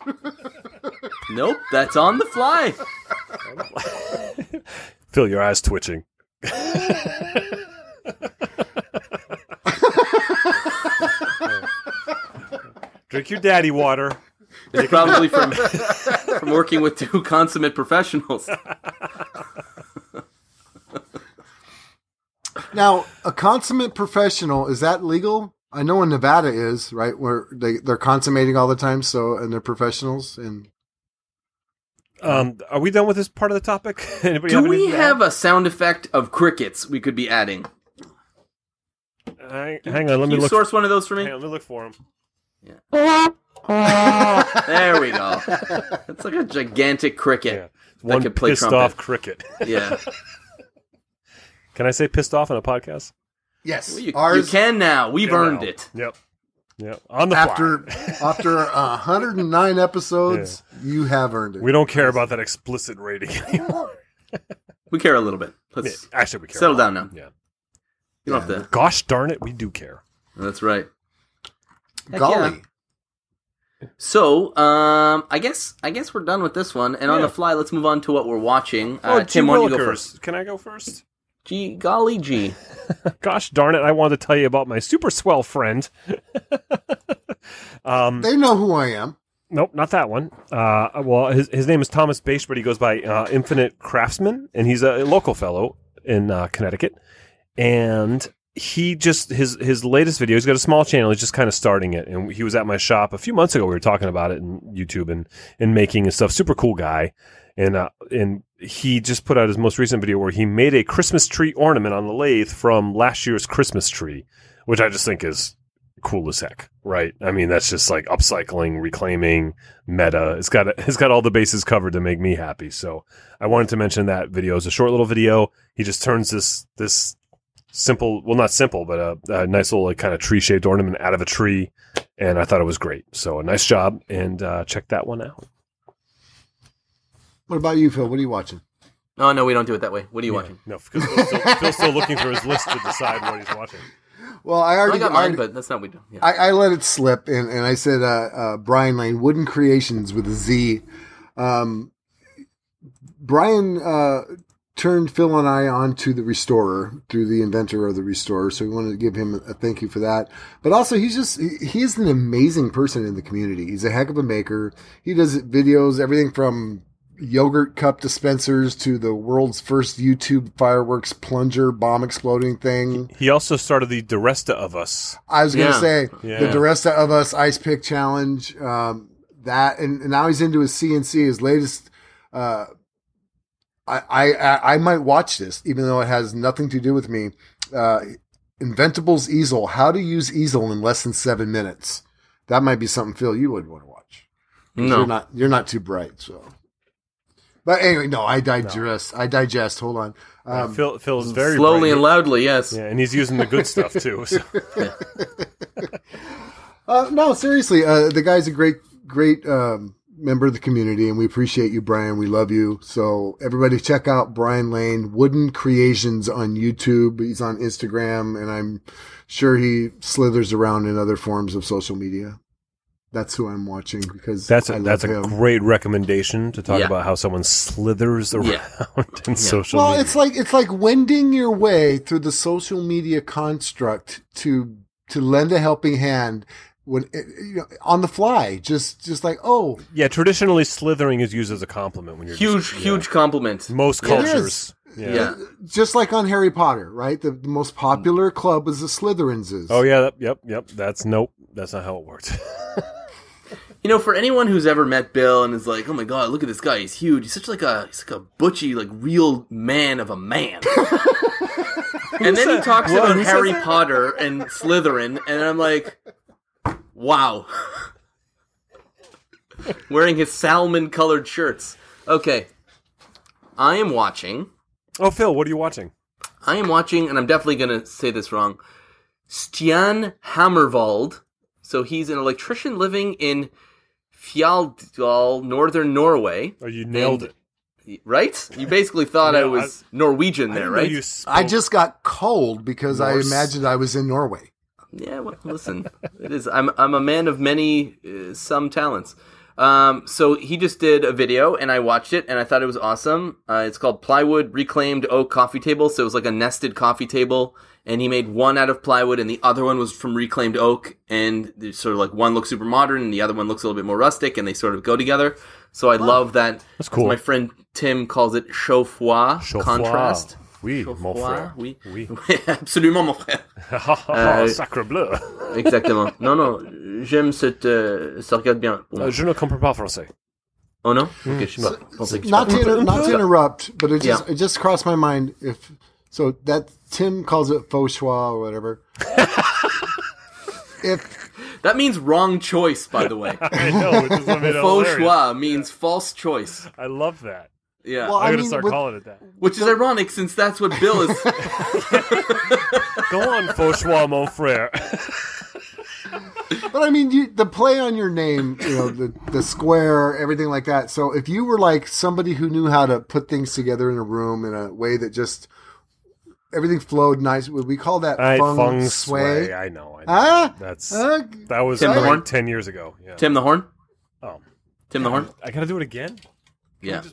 nope, that's on the fly. Phil, your eyes twitching. Drink your daddy water. It's probably from from working with two consummate professionals. now, a consummate professional is that legal? I know in Nevada is right where they they're consummating all the time. So and they're professionals and Um, are we done with this part of the topic? Anybody Do have we have a sound effect of crickets we could be adding? Hang, hang on, let Can me you look. source one of those for me? Hang on, let me look for him. There we go. It's like a gigantic Yeah, cricket. one could play pissed trumpet. off cricket. Yeah. Can I say pissed off on a podcast? Yes, Well, you, you can now. We've earned Now. it. Yep. Yep. On the after after 109 episodes, you have earned it. We don't care about that explicit rating anymore. We care a little bit. Let's Actually, we care. settle down now. Yeah. You don't have to. Gosh darn it, we do care. That's right. Heck Golly, So, um, I guess I guess we're done with this one, and on the fly, let's move on to what we're watching. Oh, Uh, Tim, why don't you go first? Can I go first? Gee, golly gee. Gosh darn it, I wanted to tell you about my super swell friend. um, they know who I am. Nope, not that one. Uh, well, his his name is Thomas Bache, but he goes by uh, Infinite Craftsman, and he's a local fellow in uh, Connecticut. And he just his his latest video. He's got a small channel. He's just kind of starting it, and he was at my shop a few months ago. We were talking about it in YouTube and and making and stuff. Super cool guy, and uh, and he just put out his most recent video where he made a Christmas tree ornament on the lathe from last year's Christmas tree, which I just think is cool as heck, right? I mean, that's just like upcycling, reclaiming, meta. It's got it's got all the bases covered to make me happy. So I wanted to mention that video. It's a short little video. He just turns this this simple, well, not simple, but a, a nice little like kind of tree shaped ornament out of a tree, and I thought it was great. So a nice job, and uh, check that one out. What about you, Phil? What are you watching? Oh no, we don't do it that way. What are you Yeah, watching? No, Phil's still, Phil's still looking through his list to decide what he's watching. Well, I already I got already- mine, but that's not what we do. Yeah. I, I let it slip, and, and I said uh, uh, Brian Lane, Wooden Creations with a Z. Um, Brian uh, turned Phil and I on to the Restorer through the inventor of the Restorer, so we wanted to give him a thank you for that. But also, he's just he- he's an amazing person in the community. He's a heck of a maker. He does videos, everything from yogurt cup dispensers to the world's first YouTube fireworks plunger bomb exploding thing. He also started the DiResta of Us. I was going to Yeah. say Yeah. the DiResta of Us Ice Pick Challenge. Um, that and, and now he's into his CNC. His latest. Uh, I, I I I might watch this, even though it has nothing to do with me. Uh, Inventables easel. How to use easel in less than seven minutes. That might be something Phil you would want to watch. No. you're not you're not too bright. So, but anyway, no, I digest. I digest. Hold on. Um, Phil Phil is very Slowly bright. and loudly, yes. Yeah, and he's using the good stuff too. So. Uh, no, seriously, uh, the guy's a great, great um, member of the community, and we appreciate you, Brian. We love you. So everybody, check out Brian Lane Wooden Creations on YouTube. He's on Instagram, and I'm sure he slithers around in other forms of social media. That's who I'm watching because That's I a, love that's a him. great recommendation to talk Yeah. about how someone slithers around Yeah. in social well, media. it's like it's like wending your way through the social media construct to to lend a helping hand when eh, you know on the fly. Just just like oh, yeah, traditionally slithering is used as a compliment when you're Huge, just- yeah. huge compliment. Most Yeah. It is. cultures. Yeah. Yeah. just like on Harry Potter, right? The, the most popular club is the Slytherins. Is. Oh yeah. Yep. Yep. Yep. That's nope. That's not how it works. You know, for anyone who's ever met Bill and is like, "Oh my god, look at this guy! He's huge. He's such like a he's like a butchy, like real man of a man." and then he talks What? about Who Harry? Potter and Slytherin, and I'm like, "Wow." Wearing his salmon-colored shirts. Okay, I am watching. oh, Phil, what are you watching? I am watching, and I'm definitely going to say this wrong. Stian Hammervold. So he's an electrician living in Fjalldal, northern Norway. Oh, you nailed And- it. Right? You basically thought I No, was Norwegian there, didn't right? you I just got cold because I imagined I was in Norway. Yeah, well, listen, it is. I'm I'm a man of many uh, some talents. Um, so he just did a video, and I watched it, and I thought it was awesome. Uh, it's called plywood reclaimed oak coffee table. So it was like a nested coffee table, and he made one out of plywood, and the other one was from reclaimed oak, and sort of like one looks super modern, and the other one looks a little bit more rustic, and they sort of go together. So I love that. That's cool. My friend Tim calls it Chauffois. contrast. Oui, mon frère. oui, Oui. absolument, mon frère. Oh, Sacre bleu. Exactement. Non, non, j'aime cette. euh, ça regarde bien. pour euh, moi. Euh, je ne comprends pas français. Oh non mm. Ok, je sais pas. Je pensais Not to, inter- not to interrupt, but it just Yeah. it just crossed my mind if So that Tim calls it faux choix or whatever. if That means wrong choice, by the way. I know. Which is it Faux hilarious. choix means false choice. I love that. Yeah. Well, I'm I gonna mean, start with- calling it that. Which is ironic since that's what Bill is. Go on, faux choix, mon frère. But I mean, you, the play on your name, you know, the the square, everything like that. So if you were like somebody who knew how to put things together in a room in a way that just everything flowed nice, would we call that I feng, feng sway? shui. I know. I know. Huh? That's Huh? that was Tim the Horn? ten years ago. Yeah. Tim the Horn? Oh, Tim the Horn? I gotta do it again. Yeah.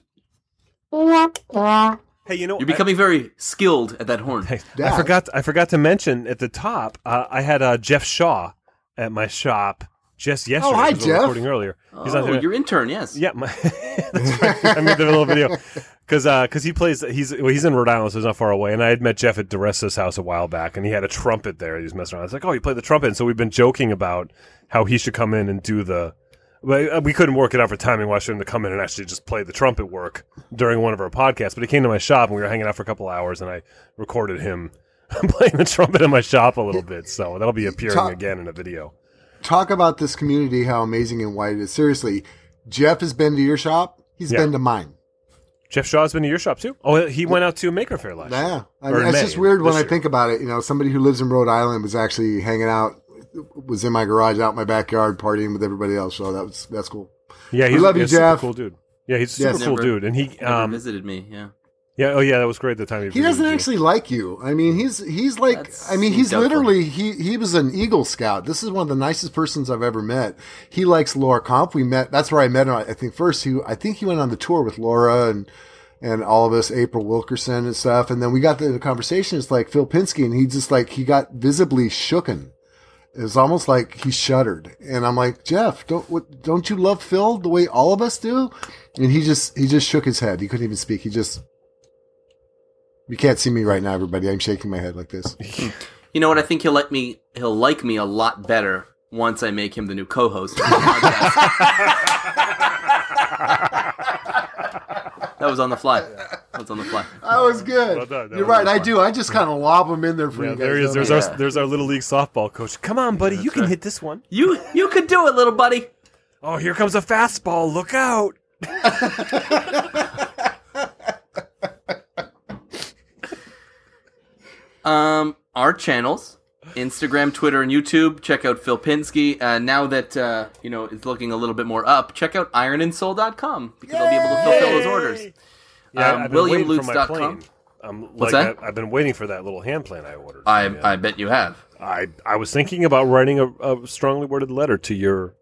Hey, you know, You're becoming very skilled at that horn. I, I forgot. I forgot to mention at the top. Uh, I had uh, Jeff Shaw at my shop just yesterday. Oh, hi, 'cause we were Jeff. Recording earlier. He's not Oh, there. your intern, yes. Yeah, my, that's right. I made the little video because because he plays he's well, he's in Rhode Island, so he's not far away. And I had met Jeff at DiResta's house a while back, and he had a trumpet there. He was messing around. I was like, "Oh, you play the trumpet?" And so we've been joking about how he should come in and do the. But uh, we couldn't work it out for timing. Why shouldn't to come in and actually just play the trumpet work during one of our podcasts? But he came to my shop and we were hanging out for a couple hours, and I recorded him playing the trumpet in my shop a little bit. So that'll be appearing Talk- again in a video. Talk about this community, how amazing and wide it is. Seriously, Jeff has been to your shop. He's Yeah. been to mine. Jeff Shaw's been to your shop too. Oh, he went out to Maker Faire last year. Yeah, I mean, it's May, just weird when this I think about it. You know, somebody who lives in Rhode Island was actually hanging out, was in my garage, out in my backyard, partying with everybody else. So that was that's cool. Yeah, We he's, love you, he's a super Jeff. cool dude. Yeah, he's a Yes. super cool Never- dude, and he um visited me, yeah. yeah oh yeah that was great the time he, He doesn't visited you. actually like you. I mean, he's he's like. That's I mean, he's doubtful. literally he he was an Eagle Scout. This is one of the nicest persons I've ever met. He likes Laura Kampf. We met. That's where I met him. I think first he I think he went on the tour with Laura and and all of us, April Wilkerson and stuff. And then we got to the conversation. It's like Phil Pinsky, and he just like he got visibly shooken. It was almost like he shuddered, and I'm like, Jeff, don't what, don't you love Phil the way all of us do? And he just he just shook his head. He couldn't even speak. He just you can't see me right now, everybody. I'm shaking my head like this. You know what? I think he'll like me. He'll like me a lot better once I make him the new co-host. of the podcast. that was on the fly. That was on the fly. That was good. Well done. That You're was right. well I done. do. I just kind of lob them in there for Yeah, you guys. there he is. don't There's I? our there's our little league softball coach. Come on, buddy, you can right. hit this one. You you could do it, little buddy. Oh, here comes a fastball. Look out! Um, our channels, Instagram, Twitter, and YouTube. Check out Phil Pinsky. Uh, now that uh, you know it's looking a little bit more up, check out ironandsoul.com because I'll be able to fulfill those orders. Yeah, Um, I've been waiting for WilliamLutz.com. Um, like What's that? I, I've been waiting for that little hand plane I ordered. I Yeah. I bet you have. I I was thinking about writing a, a strongly worded letter to your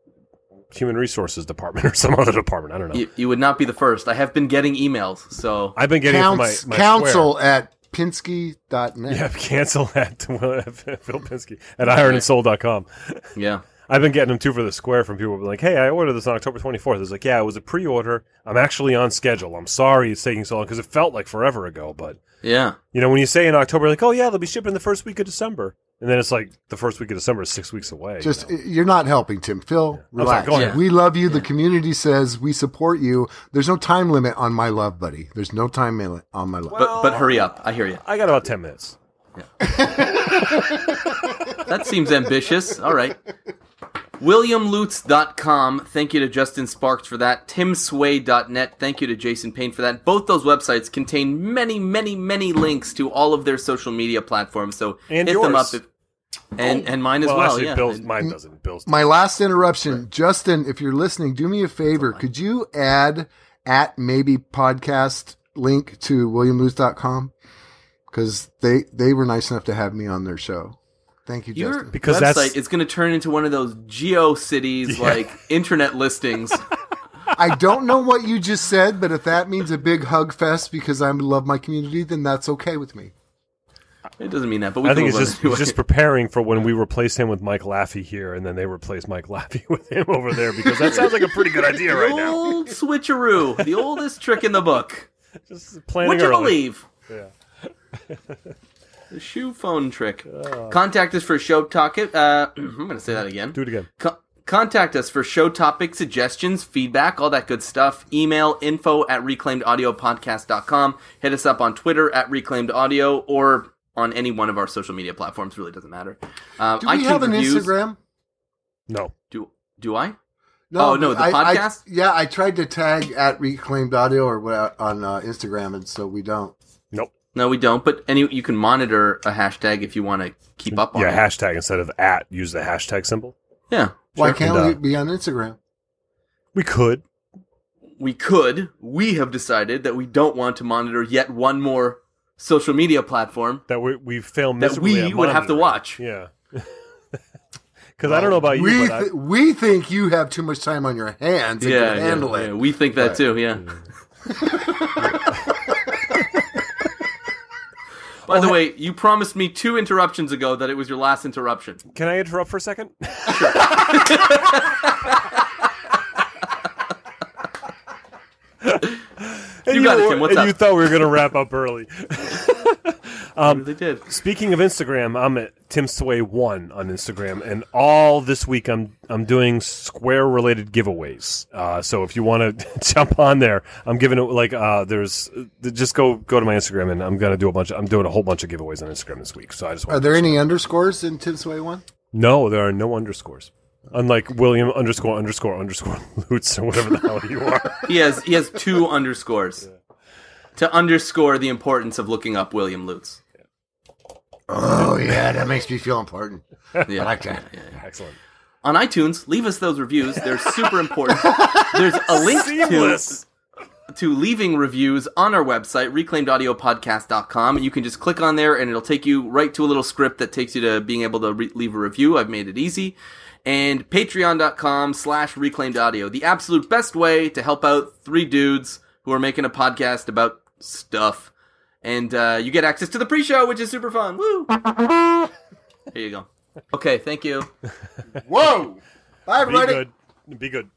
human resources department or some other department. I don't know. You, you would not be the first. I have been getting emails, so I've been getting it from my, Counts, my council square. at pinsky.net. Yeah, cancel at Phil Pinsky at ironandsoul.com. yeah. I've been getting them too for the square from people who like, hey, I ordered this on October 24th. It's like, yeah, it was a pre order. I'm actually on schedule. I'm sorry it's taking so long because it felt like forever ago. But, Yeah. you know, when you say in October, like, oh, yeah, they'll be shipping the first week of December. And then it's like the first week of December is six weeks away. you Just know? you're not helping, Tim. Phil, I'm relax. go ahead. We love you. The community says we support you. There's no time limit on my love, buddy. There's no time limit on my love. But but hurry up. I hear you. I got about 10 minutes. That seems ambitious. All right. WilliamLutz.com. Thank you to Justin Sparks for that. TimSway.net. Thank you to Jason Payne for that. Both those websites contain many, many, many links to all of their social media platforms. So And hit them up. If, and oh. and mine as well, well. actually, yeah. Bill's, mine doesn't. Bill's My last interruption, Justin, if you're listening, do me a favor. Could you add at maybe podcast link to williamlewis.com? Because they, they were nice enough to have me on their show. Thank you, Your Justin. Because website that's- is going to turn into one of those geo cities like internet listings. I don't know what you just said, but if that means a big hug fest because I love my community, then that's okay with me. It doesn't mean that, but we I think it's just anyway. just preparing for when we replace him with Mike Laffey here, and then they replace Mike Laffey with him over there because that sounds like a pretty good idea right now. old switcheroo, the oldest trick in the book. Just planning Would you early. believe? Yeah. The shoe phone trick. Contact us for show talk. Uh, I'm going to say that again. Do it again. Co- contact us for show topic suggestions, feedback, all that good stuff. Email info at reclaimedaudiopodcast.com. Hit us up on Twitter at reclaimed audio or on any one of our social media platforms. Really doesn't matter. Um, Do we iTunes have an reviews- Uh, Instagram? No. Do do I? Oh, no, the I- I- podcast? yeah, I tried to tag at Reclaimed Audio or what on uh, Instagram, and so we don't. Nope. No, we don't. But any you can monitor a hashtag if you want to keep up on Yeah, it. hashtag instead of at, use the hashtag symbol. yeah. Why sure. can't And, uh, we be on Instagram? We could. we could. We have decided that we don't want to monitor yet one more social media platform. That we we failed That we would have to watch. Yeah. Because I don't know about you, we but I- we think you have too much time on your hands and Yeah, can yeah, handle yeah. it. We think that Right. too. Yeah. Mm. By the way, you promised me two interruptions ago that it was your last interruption. can I interrupt for a second? And You got it, Tim. What's and up? you thought we were going to wrap up early. Um, they did. Speaking of Instagram, I'm at Tim Sway one on Instagram, and all this week I'm I'm doing Square related giveaways. Uh, so if you want to jump on there, I'm giving it like uh, there's uh, just go go to my Instagram, and I'm gonna do a bunch. Of, I'm doing a whole bunch of giveaways on Instagram this week. So I just Are there any underscores in Tim Sway one? no, there are no underscores. Unlike William underscore underscore underscore Lutz or whatever the hell you are. He has he has two underscores to underscore the importance of looking up William Lutz. Oh yeah, that makes me feel important. Yeah. I like that. Excellent. on iTunes, leave us those reviews. They're super important. There's a link Seamless. to to leaving reviews on our website, reclaimedaudiopodcast.com. You can just click on there and it'll take you right to a little script that takes you to being able to re- leave a review. I've made it easy. And patreon.com slash reclaimed audio. The absolute best way to help out three dudes who are making a podcast about stuff. And uh, you get access to the pre-show, which is super fun. Woo! Here you go. Okay, thank you. Whoa! Bye, Be good. Be good.